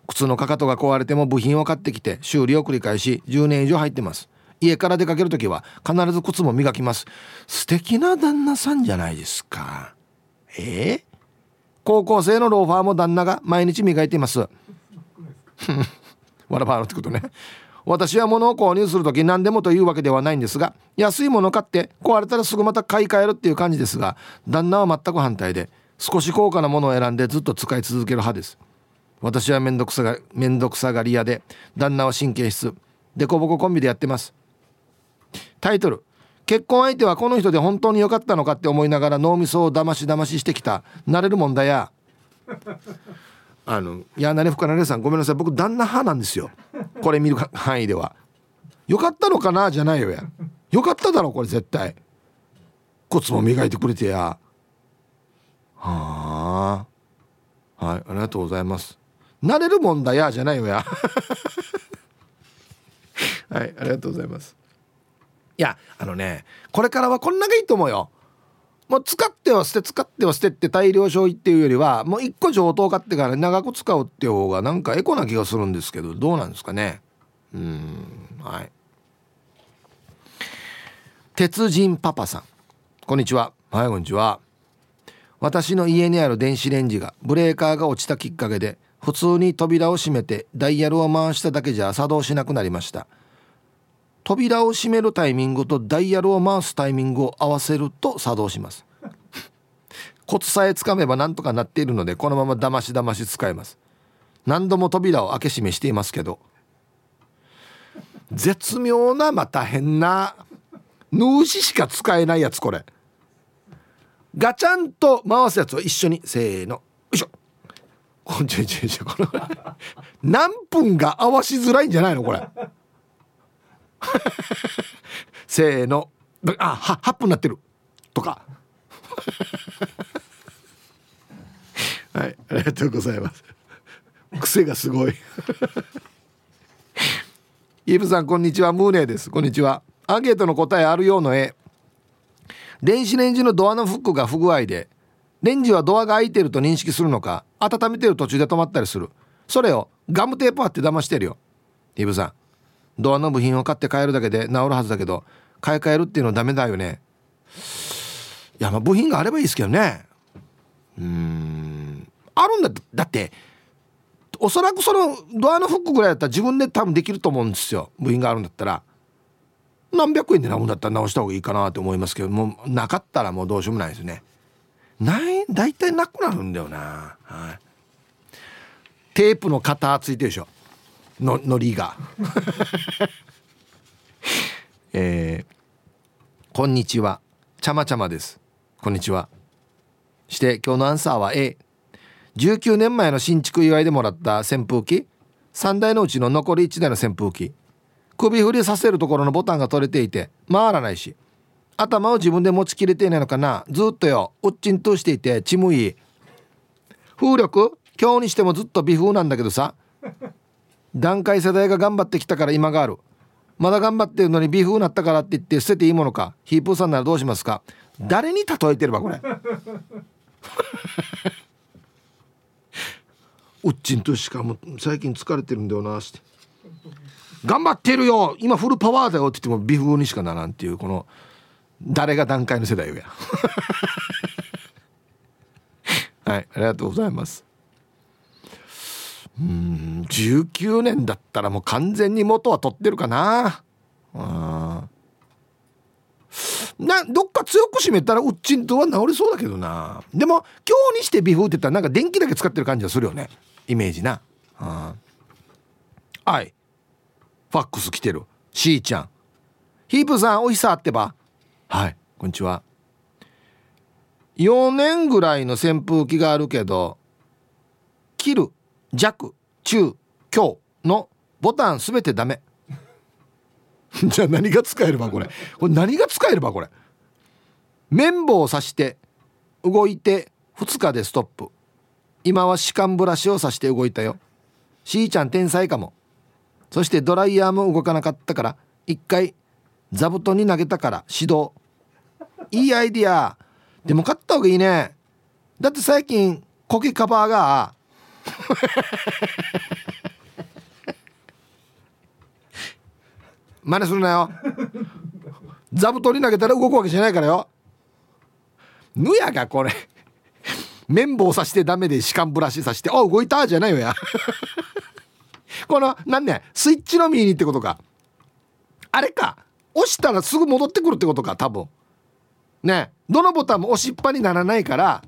靴のかかとが壊れても部品を買ってきて修理を繰り返し10年以上入ってます。家から出かける時は必ず靴も磨きます。素敵な旦那さんじゃないですか。え？ー、高校生のローファーも旦那が毎日磨いています。わらばらってことね。私は物を購入する時何でもというわけではないんですが安いもの買って壊れたらすぐまた買い替えるっていう感じですが旦那は全く反対で少し高価なものを選んでずっと使い続ける派です。私は面倒くさが面倒くさがり屋で旦那は神経質。デコボココンビでやってます。タイトル結婚相手はこの人で本当に良かったのかって思いながら脳みそをだましだまししてきた。慣れる問題や。あのいやなれふかなれさんごめんなさい。僕旦那派なんですよ。これ見る範囲では。よかったのかな？じゃないよや。よかっただろこれ絶対。骨も磨いてくれてや。はあ。はいありがとうございます。慣れるもんだやじゃないよや。はいありがとうございます。いやあのねこれからはこんながいいと思うよ。もう使っては捨て使っては捨てって大量消費っていうよりはもう一個上等買ってから長く使うっていう方がなんかエコな気がするんですけどどうなんですかね。うんはい。鉄人パパさん。こんにちは。はいこんにちは。私の家にある電子レンジがブレーカーが落ちたきっかけで普通に扉を閉めてダイヤルを回しただけじゃ作動しなくなりました。扉を閉めるタイミングとダイヤルを回すタイミングを合わせると作動します。コツさえつかめばなんとかなっているのでこのままだましだまし使えます。何度も扉を開け閉めしていますけど絶妙なまた変なヌーシしか使えないやつこれ。ガチャンと回すやつを一緒に。せーの。よいしょ。こんちょいちょいちょこれ何分が合わしづらいんじゃないのこれ。せーの。あは8分なってる。とか。はいありがとうございます。癖がすごい。イブさんこんにちは。ムーネです。こんにちは。アンケートの答えあるようの絵。電子レンジのドアのフックが不具合でレンジはドアが開いてると認識するのか温めてる途中で止まったりする。それをガムテープ貼って騙してるよ。イブさんドアの部品を買って変えるだけで治るはずだけど買い替えるっていうのはダメだよね。いやまあ部品があればいいですけどね。うん。あるんだだっておそらくそのドアのフックぐらいだったら自分で多分できると思うんですよ。部品があるんだったら。何百円で直るんだったら直した方がいいかなと思いますけどもうなかったらもうどうしようもないですね。ない大体なくなるんだよな、はい、テープの型ついてるでしょ。ののりが。えー、こんにちは。ちゃまちゃまです。こんにちは。して今日のアンサーは A 19年前の新築祝いでもらった扇風機。3台のうちの残り1台の扇風機。首振りさせるところのボタンが取れていて回らないし。頭を自分で持ちきれていないのかな。ずっとよ。うっちんとしていてちむい。風力？今日にしてもずっと微風なんだけどさ。段階世代が頑張ってきたから今がある。まだ頑張ってるのに微風になったからって言って捨てていいものか。ヒープーさんならどうしますか。誰に例えてればこれ？うっちんとしかも最近疲れてるんだよなって。頑張ってるよ。今フルパワーだよって言っても微風にしかならんっていうこの誰が段階の世代よや。はいありがとうございますうん19年だったらもう完全に元は取ってるかな。あなどっか強く締めたらうっちんとは治りそうだけどな。でも今日にして微風って言ったらなんか電気だけ使ってる感じがするよね。イメージな。はい。ファックス来てる。しーちゃん。ヒープさんおひさあってば。はい。こんにちは。4年ぐらいの扇風機があるけど切る。弱中強のボタンすべてダメ。じゃあ何が使えればこれ。これ何が使えればこれ。綿棒を刺して動いて2日でストップ。今は歯間ブラシを刺して動いたよ。しーちゃん天才かも。そしてドライヤーも動かなかったから一回座布団に投げたから指導。いいアイディア。でも買った方がいいね。だって最近コケカバーが真似するなよ。座布団に投げたら動くわけじゃないからよ。ぬやがこれ。綿棒さしてダメで歯間ブラシさして「あ動いた」じゃないよや。この何ねスイッチの右にってことか。あれか。押したらすぐ戻ってくるってことか多分。ね。どのボタンも押しっぱにならないから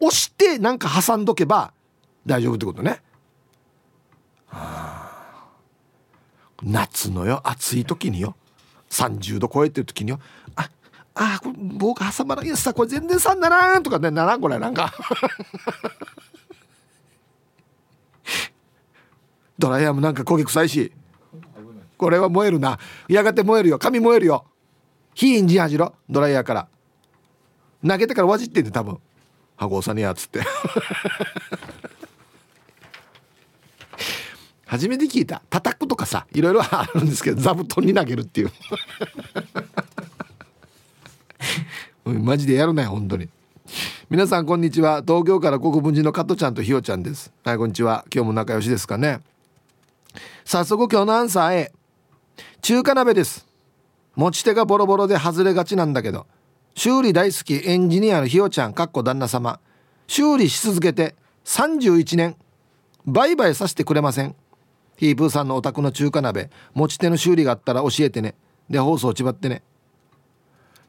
押してなんか挟んどけば大丈夫ってことね。はあ夏のよ。暑い時によ。30度超えてる時によ。ああこれ棒が挟まないやつさこれ全然3ならんとかねならんこれなんか。ドライヤーもなんか焦げ臭いし。これは燃えるな。やがて燃えるよ。髪燃えるよ。火インジンじろ。ドライヤーから。投げてからわじってんで多分「羽子さんにや」っつって。初めて聞いた。叩くとかさいろいろ あるんですけど座布団に投げるっていう。マジでやるなよ本当に。皆さんこんにちは。東京から国分寺の加トちゃんとひよちゃんです。はいこんにちは。今日も仲良しですかね。早速今日のアンサー A 中華鍋です。持ち手がボロボロで外れがちなんだけど。修理大好きエンジニアのひよちゃんかっこ旦那様。修理し続けて31年。売買させてくれません。ヒープーさんのお宅の中華鍋持ち手の修理があったら教えてね。で放送ちばってね。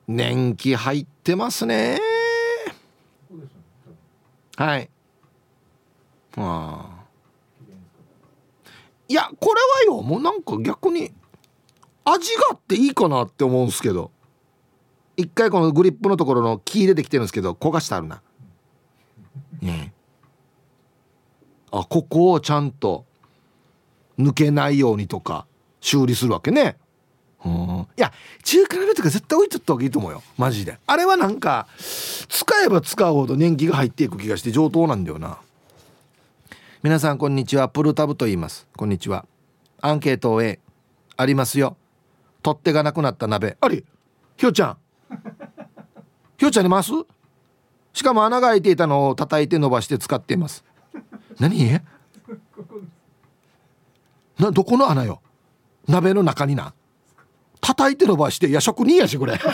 年季入ってますね。はい。あいやこれはよ。もうなんか逆に味があっていいかなって思うんすけど。一回このグリップのところの木出てきてるんですけど焦がしてあるな。ねあここをちゃんと抜けないようにとか修理するわけね。うん。いや中華鍋とか絶対置いとった方がいいと思うよ。マジで。あれはなんか使えば使うほど年季が入っていく気がして上等なんだよな。皆さんこんにちは。プルタブと言います。こんにちは。アンケートを A ありますよ。取っ手がなくなった鍋。ありひよちゃん。ひよちゃんに回す？しかも穴が開いていたのを叩いて伸ばして使っています。何？などこの穴よ？鍋の中にな。叩いて伸ばしていや職人やしこれ。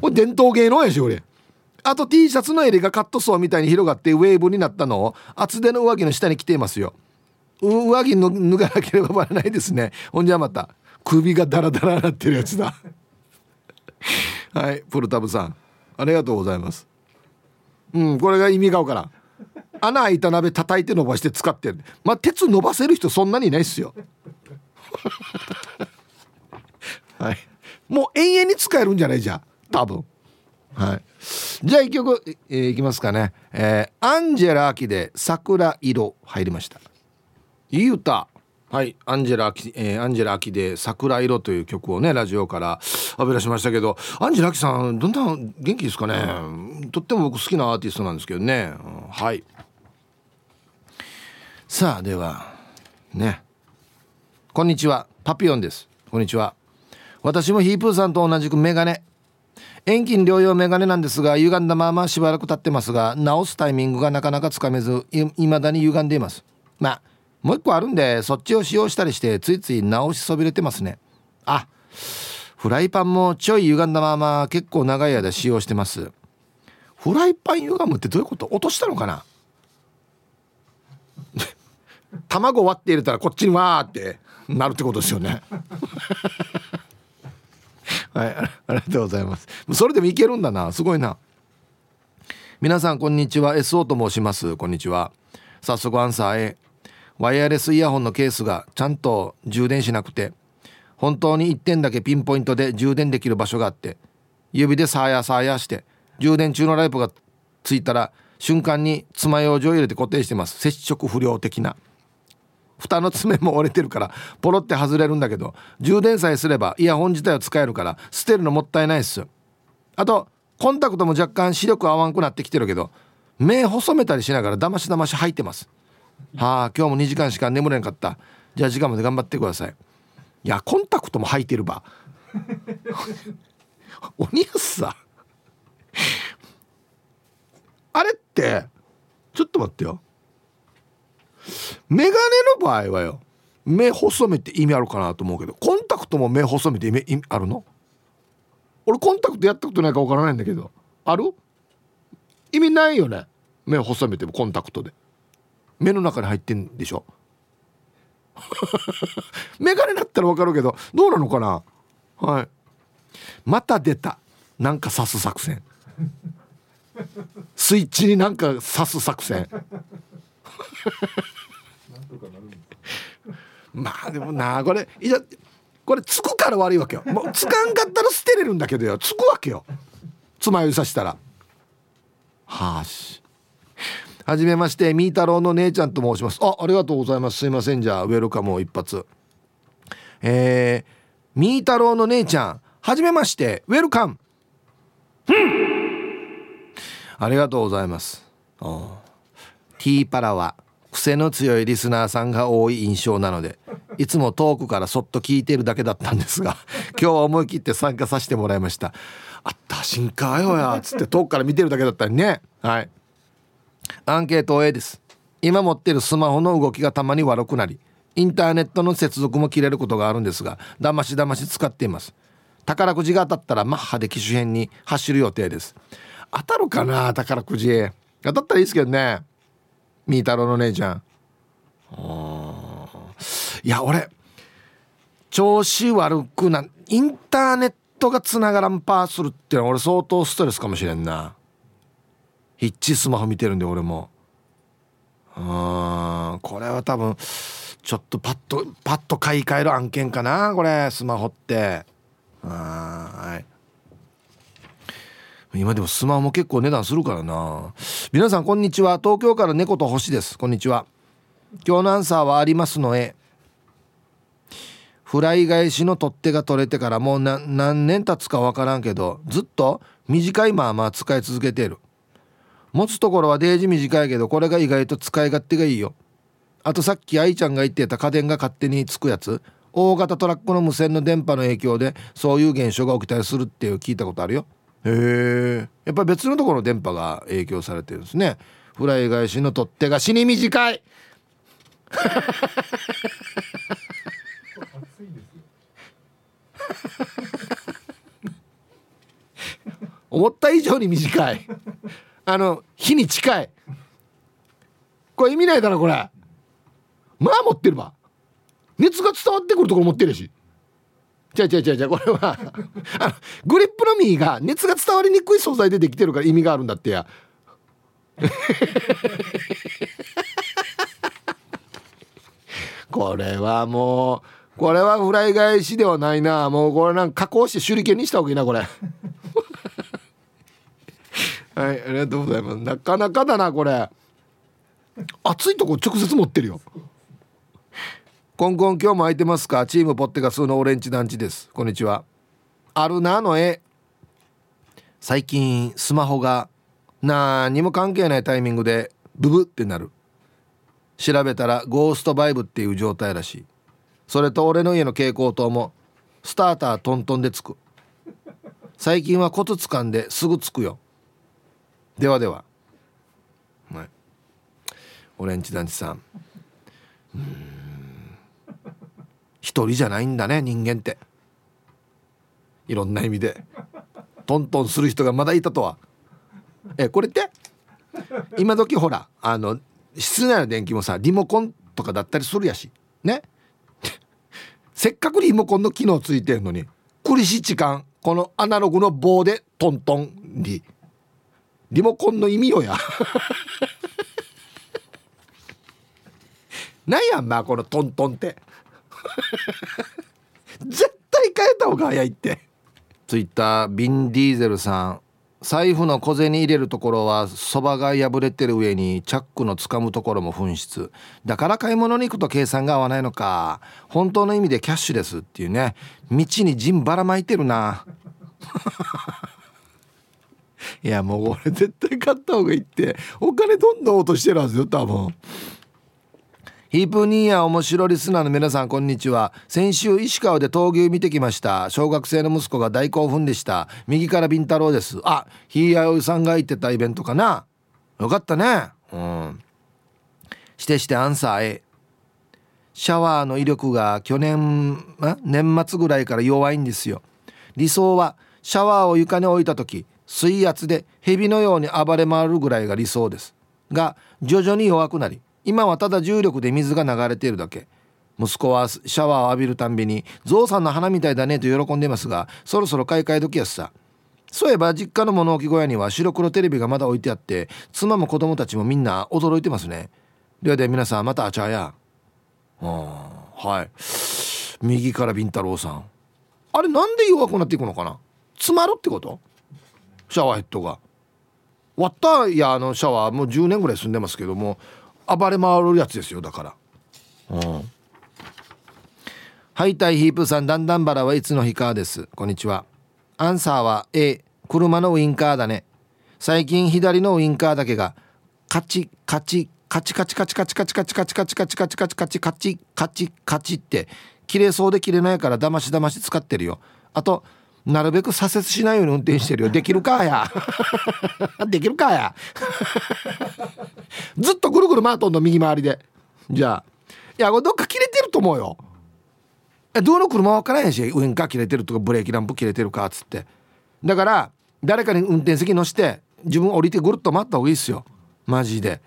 これ伝統芸能やしこれ。あと T シャツの襟がカットソーみたいに広がってウェーブになったのを厚手の上着の下に着ていますよ。上着の脱がなければバレないですね。ほんじゃまた首がダラダラなってるやつだ。はいプルタブさん。ありがとうございます。うんこれが意味がわから。ん穴開いた鍋叩いて伸ばして使ってるまあ鉄伸ばせる人そんなにいないっすよ。はい。もう永遠に使えるんじゃない？じゃん多分。はい。じゃあ一曲、えー、いきますかね。えー、アンジェラ・アキで「桜色」入りました。いい歌はい。アンジェラ・アキ、えー、アンジェラ・アキで「桜色」という曲をねラジオから浴び出しましたけど。アンジェラ・アキさんどんな元気ですかね？とっても僕好きなアーティストなんですけどね、うん、はいさあではね。こんにちは。パピヨンです。こんにちは。私もヒープーさんと同じくメガネ。遠近療養メガネなんですが歪んだまましばらく経ってますが直すタイミングがなかなかつかめずいまだに歪んでいます。まあもう一個あるんでそっちを使用したりしてついつい直しそびれてますね。あフライパンもちょい歪んだまま結構長い間使用してます。フライパン歪むってどういうこと？落としたのかな？卵割って入れたらこっちにわーってなるってことですよね。はいありがとうございます。それでもいけるんだな。すごいな。皆さんこんにちは。SO と申します。こんにちは。早速アンサー A ワイヤレスイヤホンのケースがちゃんと充電しなくて本当に1点だけピンポイントで充電できる場所があって指でサーヤサーヤして充電中のライトがついたら瞬間に爪楊枝を入れて固定してます。接触不良的な。蓋の爪も折れてるからポロって外れるんだけど充電さえすればイヤホン自体は使えるから捨てるのもったいないっすあとコンタクトも若干視力合わんくなってきてるけど目細めたりしながらだましだまし入ってます。はあ今日も2時間しか眠れんかった。じゃあ時間まで頑張ってください。いやコンタクトも履いてるば。鬼安さあれってちょっと待ってよ。メガネの場合はよ目細めて意味あるかなと思うけどコンタクトも目細めて意味あるの？俺コンタクトやったことないかわからないんだけどある？意味ないよね？目細めてもコンタクトで。目の中に入ってんでしょ？メガネだったらわかるけどどうなのかな？はい。また出た。なんか刺す作戦。スイッチになんか刺す作戦。まあでもなこれいやこれつくから悪いわけよ。もうつかんかったら捨てれるんだけどよ。つくわけよ。爪楊さしたら。はあし。はじめましてみーたろうの姉ちゃんと申します。あありがとうございます。すいません。じゃあウェルカムを一発。えー、みーたろうの姉ちゃん。はじめまして。ウェルカム。ありがとうございます。ティーパラは。癖の強いリスナーさんが多い印象なのでいつも遠くからそっと聞いてるだけだったんですが 今日は思い切って参加させてもらいました。あった新かよやつって遠くから見てるだけだったりね。はい。アンケート A です。今持ってるスマホの動きがたまに悪くなりインターネットの接続も切れることがあるんですがだましだまし使っています。宝くじが当たったらマッハで機種編に走る予定です。当たるかな宝くじ。当たったらいいですけどねみー太郎の姉ちゃん。いや俺調子悪くなインターネットがつながらんパーするっていうのは俺相当ストレスかもしれんな。ヒッチスマホ見てるんで俺も。うんこれは多分ちょっとパッとパッと買い替える案件かなこれスマホって。はい。今でもスマホも結構値段するからな。皆さんこんにちは。東京から猫と星です。こんにちは。今日のアンサーはありますのえフライ返しの取っ手が取れてからもう何年経つか分からんけどずっと短いまあまあ使い続けてる。持つところはデージ短いけどこれが意外と使い勝手がいいよ。あとさっき愛ちゃんが言ってた家電が勝手につくやつ。大型トラックの無線の電波の影響でそういう現象が起きたりするっていう聞いたことあるよ。へえやっぱり別のところの電波が影響されてるんですね。フライ返しの取っ手が死に短い。思った以上に短い。あの火に近い。これ意味ないだろこれ。まあ持ってるわ。熱が伝わってくるところ持ってるし。じゃあじゃあじゃあじゃあこれは グリップの実が熱が伝わりにくい素材でできてるから意味があるんだってや。これはもうこれはフライ返しではないな。もうこれなんか加工して手裏剣にした方がいいなこれ。はいありがとうございます。なかなかだなこれ。熱いとこ直接持ってるよ。コンコン今日も空いてますか？チームポッテガスのオレンジ団地です。こんにちは。あるなの絵最近スマホが何も関係ないタイミングでブブってなる。調べたらゴーストバイブっていう状態らしい。それと俺の家の蛍光灯もスタータートントンでつく。最近はコツ掴んですぐつくよ。ではでは、はい、オレンジ団地さん。うん。一人じゃないんだね人間って。いろんな意味で。トントンする人がまだいたとは。えこれって？今時ほらあの室内の電気もさリモコンとかだったりするやし。ね？せっかくリモコンの機能ついてんのにクリシチカンこのアナログの棒でトントンリリモコンの意味よや。なんやんまあこのトントンって。絶対変えた方が早いって。ツイッタービンディーゼルさん。財布の小銭入れるところはそばが破れてる上にチャックの掴むところも紛失。だから買い物に行くと計算が合わないのか。本当の意味でキャッシュですっていうね。道に陣ばらまいてるな。いやもう俺絶対買った方がいいって。お金どんどん落としてるはずよ多分ヒープニーヤ面白リスナーの皆さんこんにちは。先週石川で闘牛見てきました。小学生の息子が大興奮でした。右からビンタロウです。あひいやおさんが言ってたイベントかな。よかったね。うん。してしてアンサー A シャワーの威力が去年年末ぐらいから弱いんですよ。理想はシャワーを床に置いた時水圧で蛇のように暴れ回るぐらいが理想です。が徐々に弱くなり今はただ重力で水が流れているだけ。息子はシャワーを浴びるたんびに「ゾウさんの花みたいだね」と喜んでますがそろそろ買い替え時やすさ。そういえば実家の物置小屋には白黒テレビがまだ置いてあって妻も子供たちもみんな驚いてますね。ではでは皆さんまたあちゃや。はい。右からビンタロウさん。あれなんで弱くなっていくのかな。詰まるってこと？シャワーヘッドが。割ったいやあのシャワーもう10年ぐらい住んでますけども。暴れ回るやつですよだから。うん。ハイタイヒープさんだんだんバラはいつの日かです。こんにちは。アンサーは A 車のウインカーだね。最近左のウインカーだけがカチカチカチカチカチカチカチカチカチカチカチカチカチカチカチカチカチって切れそうで切れないからだましだまし使ってるよ。あとなるべく左折しないように運転してるよ。できるかや。できるかや。ずっとぐるぐる回っとんの右回りで。じゃあ。いやこれどっか切れてると思うよ。えどの車分からへんしウインカー切れてるとかブレーキランプ切れてるかっつって。だから誰かに運転席乗して自分降りてぐるっと待った方がいいっすよ。マジで。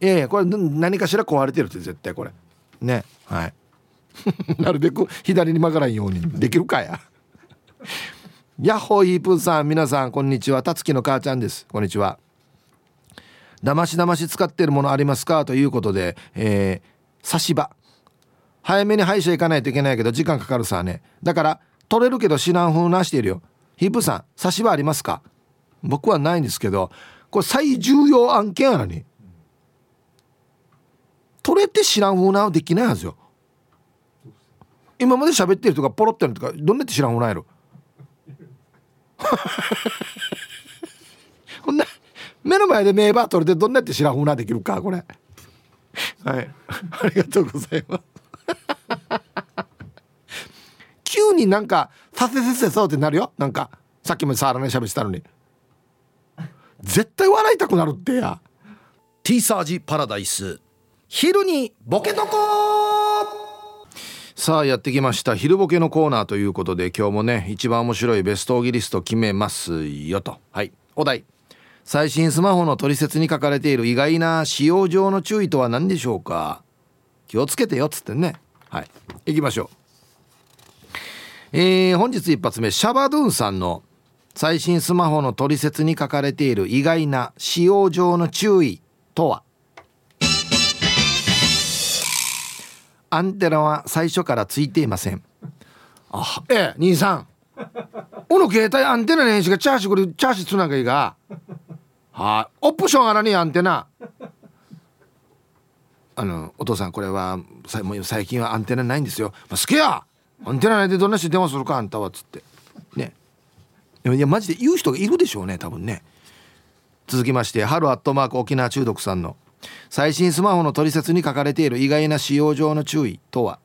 いやいやこれ何かしら壊れてるって絶対これ。ね。はい。なるべく左に曲がらんように。できるかや。ヤッホーイープンさん皆さんこんにちは。たつきの母ちゃんです。こんにちは。だましだまし使ってるものありますかということでえー、差し歯。早めに歯医者行かないといけないけど時間かかるさね。だから取れるけど知らん風なしているよ。ヒープさん差し歯ありますか？僕はないんですけどこれ最重要案件やのに。取れて知らん風なはできないはずよ。今まで喋ってるとかポロってるとかどんなって知らん風なやろ。こんな目の前でメーバー取れてどんなって知らん風なできるかこれ。はい。ありがとうございます。急になんかさせせせそうってなるよ。なんかさっきまで触らないしゃべったのに。絶対笑いたくなるってや。
T サージパラダイス。昼にボケとこ
さあやってきました昼ボケのコーナーということで今日もね一番面白いベストオギリスト決めますよと。はい。お題。最新スマホの取説に書かれている意外な使用上の注意とは何でしょうか。気をつけてよっつってね。はい。行きましょう。えー、本日一発目シャバドゥンさんの最新スマホの取説に書かれている意外な使用上の注意とは。アンテナは最初からついていません。あええ兄さん。おの携帯アンテナの編集がチャーシこれチャーシつながいが。はい。オプションあらにアンテナ。あのお父さんこれはもう最近はアンテナないんですよ、まあ、好きや。アンテナないでどんな人電話するかあんたはっつって。ね。いやマジで言う人がいるでしょうね多分ね。続きまして春アットマーク沖縄中毒さんの最新スマホの取説に書かれている意外な使用上の注意とは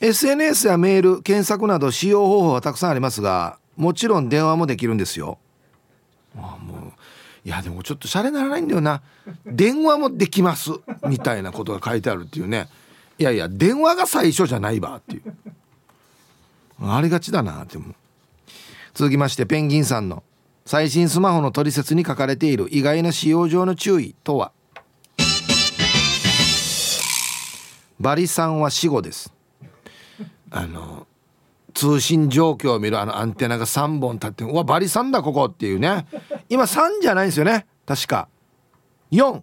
？SNS やメール検索など使用方法はたくさんありますがもちろん電話もできるんですよ。あもういやでもちょっとシャレならないんだよな。電話もできますみたいなことが書いてあるっていうね。いやいや電話が最初じゃないわっていう。ありがちだなって思う続きましてペンギンさんの最新スマホの取説に書かれている意外な使用上の注意とは？バリさんは死後です。あの通信状況を見るあのアンテナが3本立ってうわバリさんだここっていうね。今3じゃないんですよね。確か。4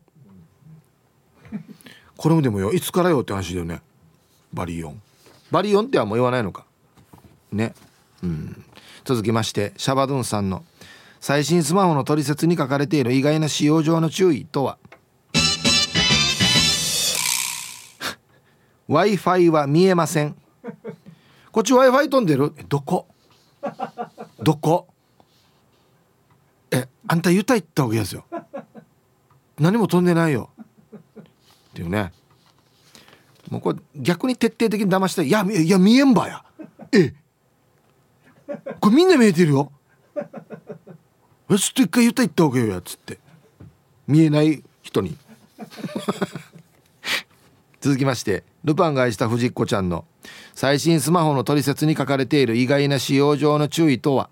これもでもよいつからよって話だよね。バリ4バリ4ってはもう言わないのか。ね。うん。続きましてシャバドゥンさんの。最新スマホの取説に書かれている意外な使用上の注意とは？Wi-Fi は見えません。こっち Wi-Fi 飛んでる？どこ？どこ？えあんた言った言ったわけですよ。何も飛んでないよ。っていうね。もうこれ逆に徹底的に騙したいやいや見えんばや。えこれみんな見えてるよ。ちょっと一回言った言ったわけよやつって。見えない人に。続きましてルパンが愛した藤子ちゃんの最新スマホの取説に書かれている意外な使用上の注意とは？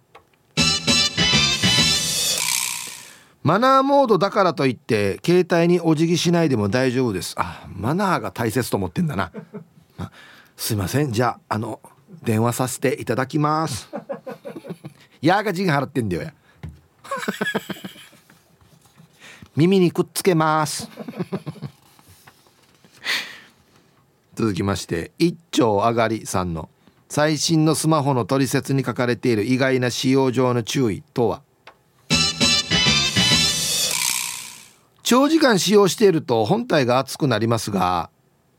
マナーモードだからといって携帯にお辞儀しないでも大丈夫です。あマナーが大切と思ってんだな、すいません。じゃああの電話させていただきます。やーが陣払ってんだよや耳にくっつけます。続きまして一丁上がりさんの最新のスマホの取説に書かれている意外な使用上の注意とは？長時間使用していると本体が熱くなりますが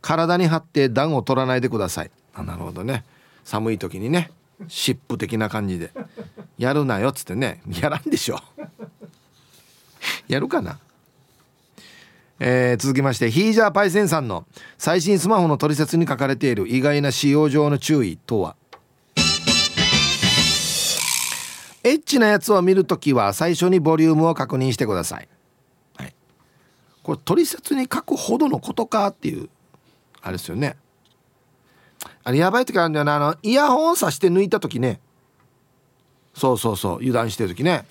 体に張って暖を取らないでください。あなるほどね。寒い時にね湿布的な感じで。やるなよっつってね。やらんでしょ。やるかな。えー、続きましてヒージャーパイセンさんの最新スマホの取説に書かれている意外な使用上の注意とは？エッチなやつを見るときは最初にボリュームを確認してください、はい、これ取説に書くほどのことかっていうあれですよね。あれやばい時あるんだよな。あのイヤホンさして抜いた時ねそうそうそう油断してる時ね。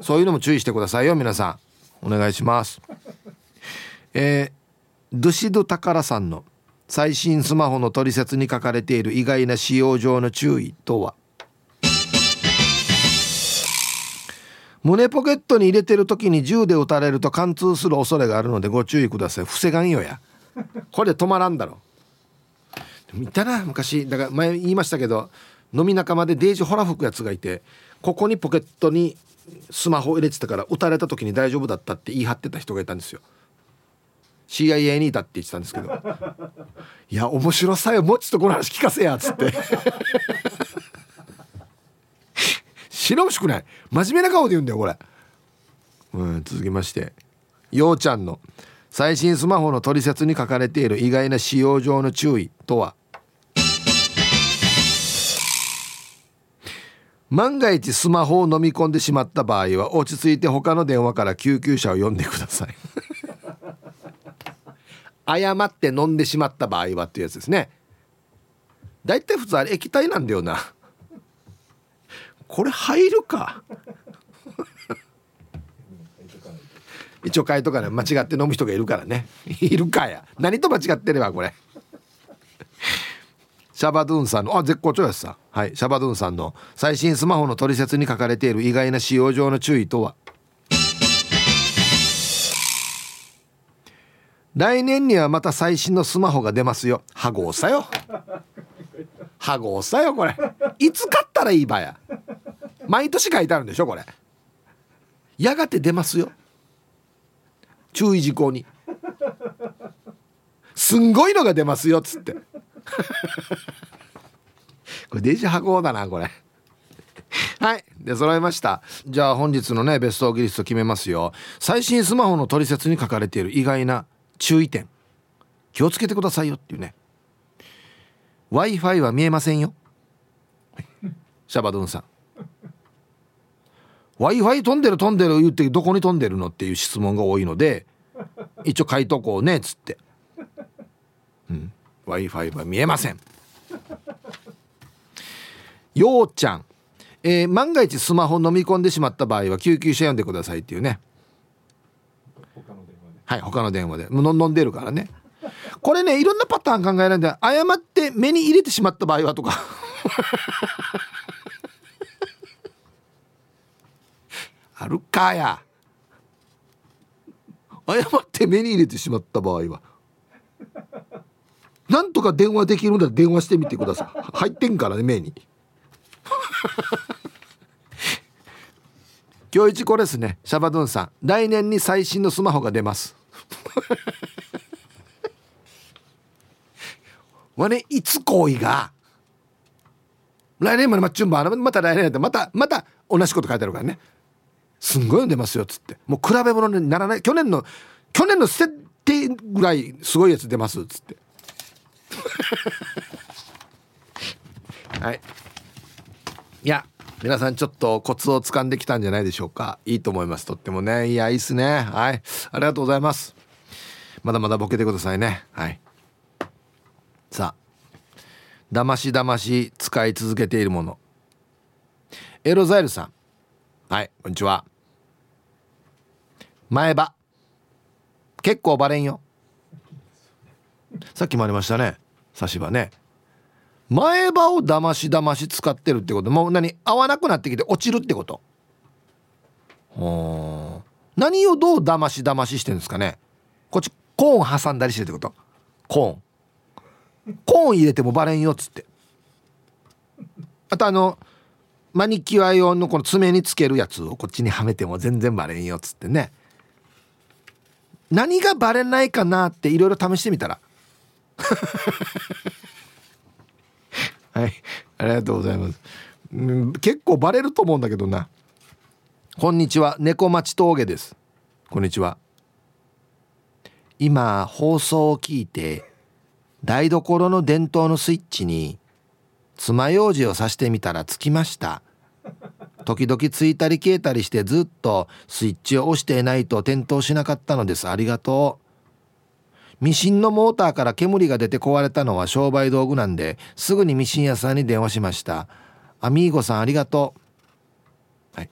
そういうのも注意してくださいよ皆さん。お願いします。えー、ドゥシドタカラさんの最新スマホの取説に書かれている意外な使用上の注意とは？胸ポケットに入れてる時に銃で撃たれると貫通する恐れがあるのでご注意ください。防がんよや。これ止まらんだろ。見たな昔。だから前言いましたけど飲み仲間でデージほら吹くやつがいてここにポケットにスマホ入れてたから撃たれた時に大丈夫だったって言い張ってた人がいたんですよ。CIA にいたって言ってたんですけど「いや面白さよもうちょっとこの話聞かせや」っつって。白ほしくない。真面目な顔で言うんだよこれ、うん、続きまして。ようちゃんの最新スマホの取説に書かれている意外な使用上の注意とは？万が一スマホを飲み込んでしまった場合は落ち着いて他の電話から救急車を呼んでください。誤って飲んでしまった場合はっていうやつですね。だいたい普通あれ液体なんだよな。これ入るか。一応書いとかね間違って飲む人がいるからね。いるかや。何と間違ってればこれシャバドゥンさんのあ絶好調やさ。はい。シャバドゥンさんの最新スマホの取説に書かれている意外な使用上の注意とは？来年にはまた最新のスマホが出ますよ。ハゴーさよ。ハゴーさよこれ。いつ買ったらいいばや。毎年書いてあるんでしょこれ。やがて出ますよ。注意事項に。すんごいのが出ますよっつって。これデジ箱だなこれ。はいで揃いました。じゃあ本日のねベストギリスト決めますよ。最新スマホの取説に書かれている意外な注意点。気をつけてくださいよっていうね。w i f i は見えませんよ。シャバドゥンさん。w i f i 飛んでる飛んでる言ってどこに飛んでるのっていう質問が多いので一応書いとこうねっつって、うん、w i f i は見えません。ようちゃん、えー、万が一スマホ飲み込んでしまった場合は救急車呼んでくださいっていうね。はい他の電話で。飲んでるからね。これねいろんなパターン考えられるんで誤って目に入れてしまった場合はとか。あるかや。誤って目に入れてしまった場合はなんとか電話できるんだ電話してみてください。入ってんからね目に。今日一これですねシャバドゥンさん。来年に最新のスマホが出ます。わねいつ行為が。来年までまっちゅんばまた来年やってまたまた同じこと書いてあるからね。すんごいの出ますよっつって。もう比べ物にならない。去年の去年の設定ぐらいすごいやつ出ますっつって。はい。いや皆さんちょっとコツをつかんできたんじゃないでしょうか。いいと思います。とってもね。いやいいっすね。はい。ありがとうございます。まだまだボケてくださいね。はい。さあ。だましだまし使い続けているもの。エロザイルさん。はいこんにちは。前歯。結構バレんよ。さっきもありましたね。差し歯ね。前歯をだましだまし使ってるってこと。もう何合わなくなってきて落ちるってこと。何をどうだましだまししてるんですかね。こっちコーン挟んだりしてるってこと。コーン。コーン入れてもバレんよっつって。あとあのマニキュア用のこの爪につけるやつをこっちにはめても全然バレんよっつってね。何がバレないかなっていろいろ試してみたら はいありがとうございます、うん、結構バレると思うんだけどな。こんにちは猫町峠です。こんにちは。今放送を聞いて台所の電灯のスイッチに爪楊枝を刺してみたらつきました。時々ついたり消えたりしてずっとスイッチを押していないと点灯しなかったのです。ありがとう。ミシンのモーターから煙が出て壊れたのは商売道具なんですぐにミシン屋さんに電話しました。アミーゴさんありがとう。はい。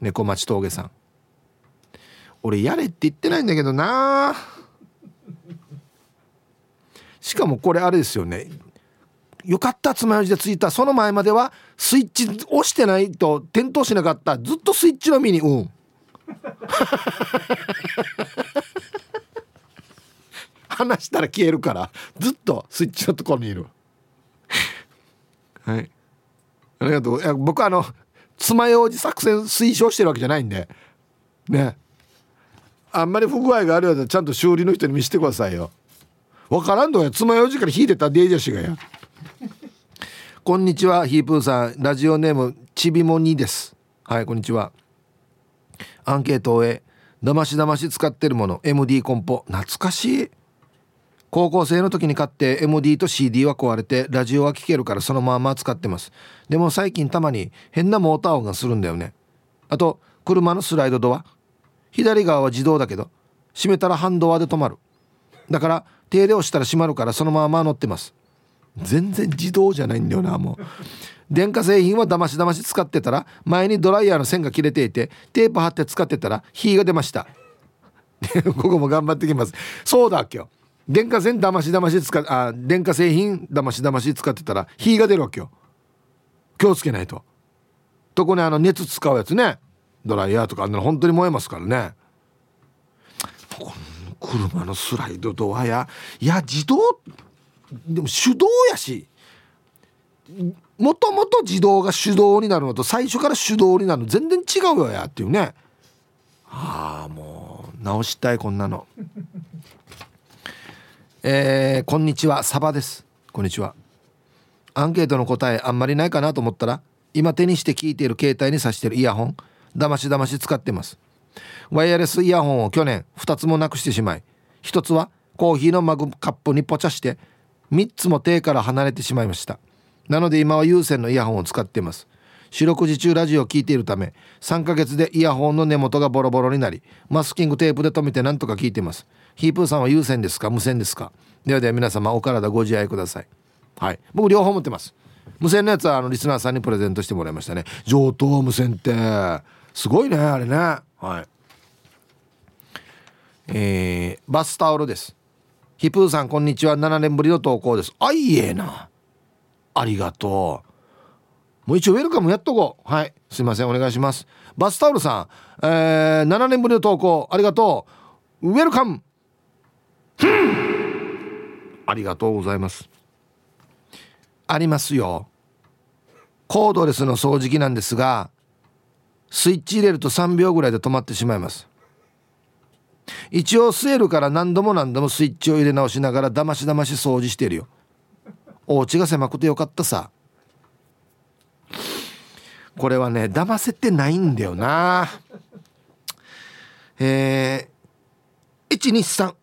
猫町峠さん。俺やれって言ってないんだけどな。しかもこれあれですよね。よかった爪楊枝でついた。その前まではスイッチ押してないと点灯しなかった。ずっとスイッチの身に。うん。離したら消えるからずっとスイッチのところにいる。はい。ありがとう。いや僕あの爪楊枝作戦推奨してるわけじゃないんで。ね。あんまり不具合があるようだちゃんと修理の人に見せてくださいよ。わからんのや。爪楊枝から引いてたデージャシがや。こんにちはヒープーさん。ラジオネームちびもにです。はいこんにちは。アンケートをえだましだまし使ってるもの。MD コンポ。懐かしい高校生の時に買って MD と CD は壊れてラジオは聴けるからそのまま使ってます。でも最近たまに変なモーター音がするんだよね。あと車のスライドドア。左側は自動だけど閉めたらハンドアで止まる。だから手入れをしたら閉まるからそのまま乗ってます。全然自動じゃないんだよなもう。電化製品はだましだまし使ってたら前にドライヤーの線が切れていてテープ貼って使ってたら火が出ました。ここも頑張ってきます。そうだ今日電化線だましだまし使あ電化製品だましだまし使ってたら火が出るわけよ。気をつけないと。特にあの熱使うやつね。ドライヤーとかあんなの本当に燃えますからね。車のスライドドアやいや自動でも手動やしもともと自動が手動になるのと最初から手動になるの全然違うよやっていうね。ああもう直したいこんなの。えー、こんにちはサバです。こんにちは。アンケートの答えあんまりないかなと思ったら今手にして聞いている携帯に挿してるイヤホンだましだまし使ってます。ワイヤレスイヤホンを去年2つもなくしてしまい1つはコーヒーのマグカップにポチャして3つも手から離れてしまいました。なので今は有線のイヤホンを使っています。四六時中ラジオを聴いているため3ヶ月でイヤホンの根元がボロボロになりマスキングテープで留めてなんとか聞いています。ヒープーさんは有線ですか？無線ですか？ではでは皆様お体ご自愛ください。はい。僕両方持ってます。無線のやつはあのリスナーさんにプレゼントしてもらいましたね。上等無線ってすごいねあれね。はい。えー、バスタオルです。ヒプーさんこんにちは。7年ぶりの投稿です。あいえな。ありがとう。もう一応ウェルカムやっとこう。はい。すいません。お願いします。バスタオルさん、えー、7年ぶりの投稿ありがとう。ウェルカム。ありがとうございます。ありますよ。コードレスの掃除機なんですがスイッチ入れると3秒ぐらいで止まってしまいます。一応据えるから何度も何度もスイッチを入れ直しながらだましだまし掃除してるよ。お家が狭くてよかったさ。これはね騙せてないんだよな。えー、123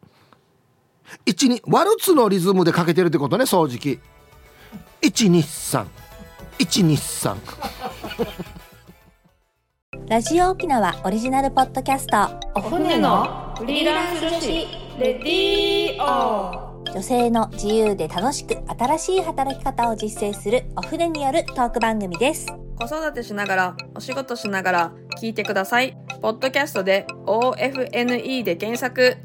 12ワルツのリズムでかけてるってことね掃除機。123123
ラジオ沖縄オリジナルポッドキャスト。
お船のフリーランス女子レディオ
女性の自由で楽しく新しい働き方を実践するお船によるトーク番組です。
子育てしながらお仕事しながら聞いてください。ポッドキャストで OFNE で検索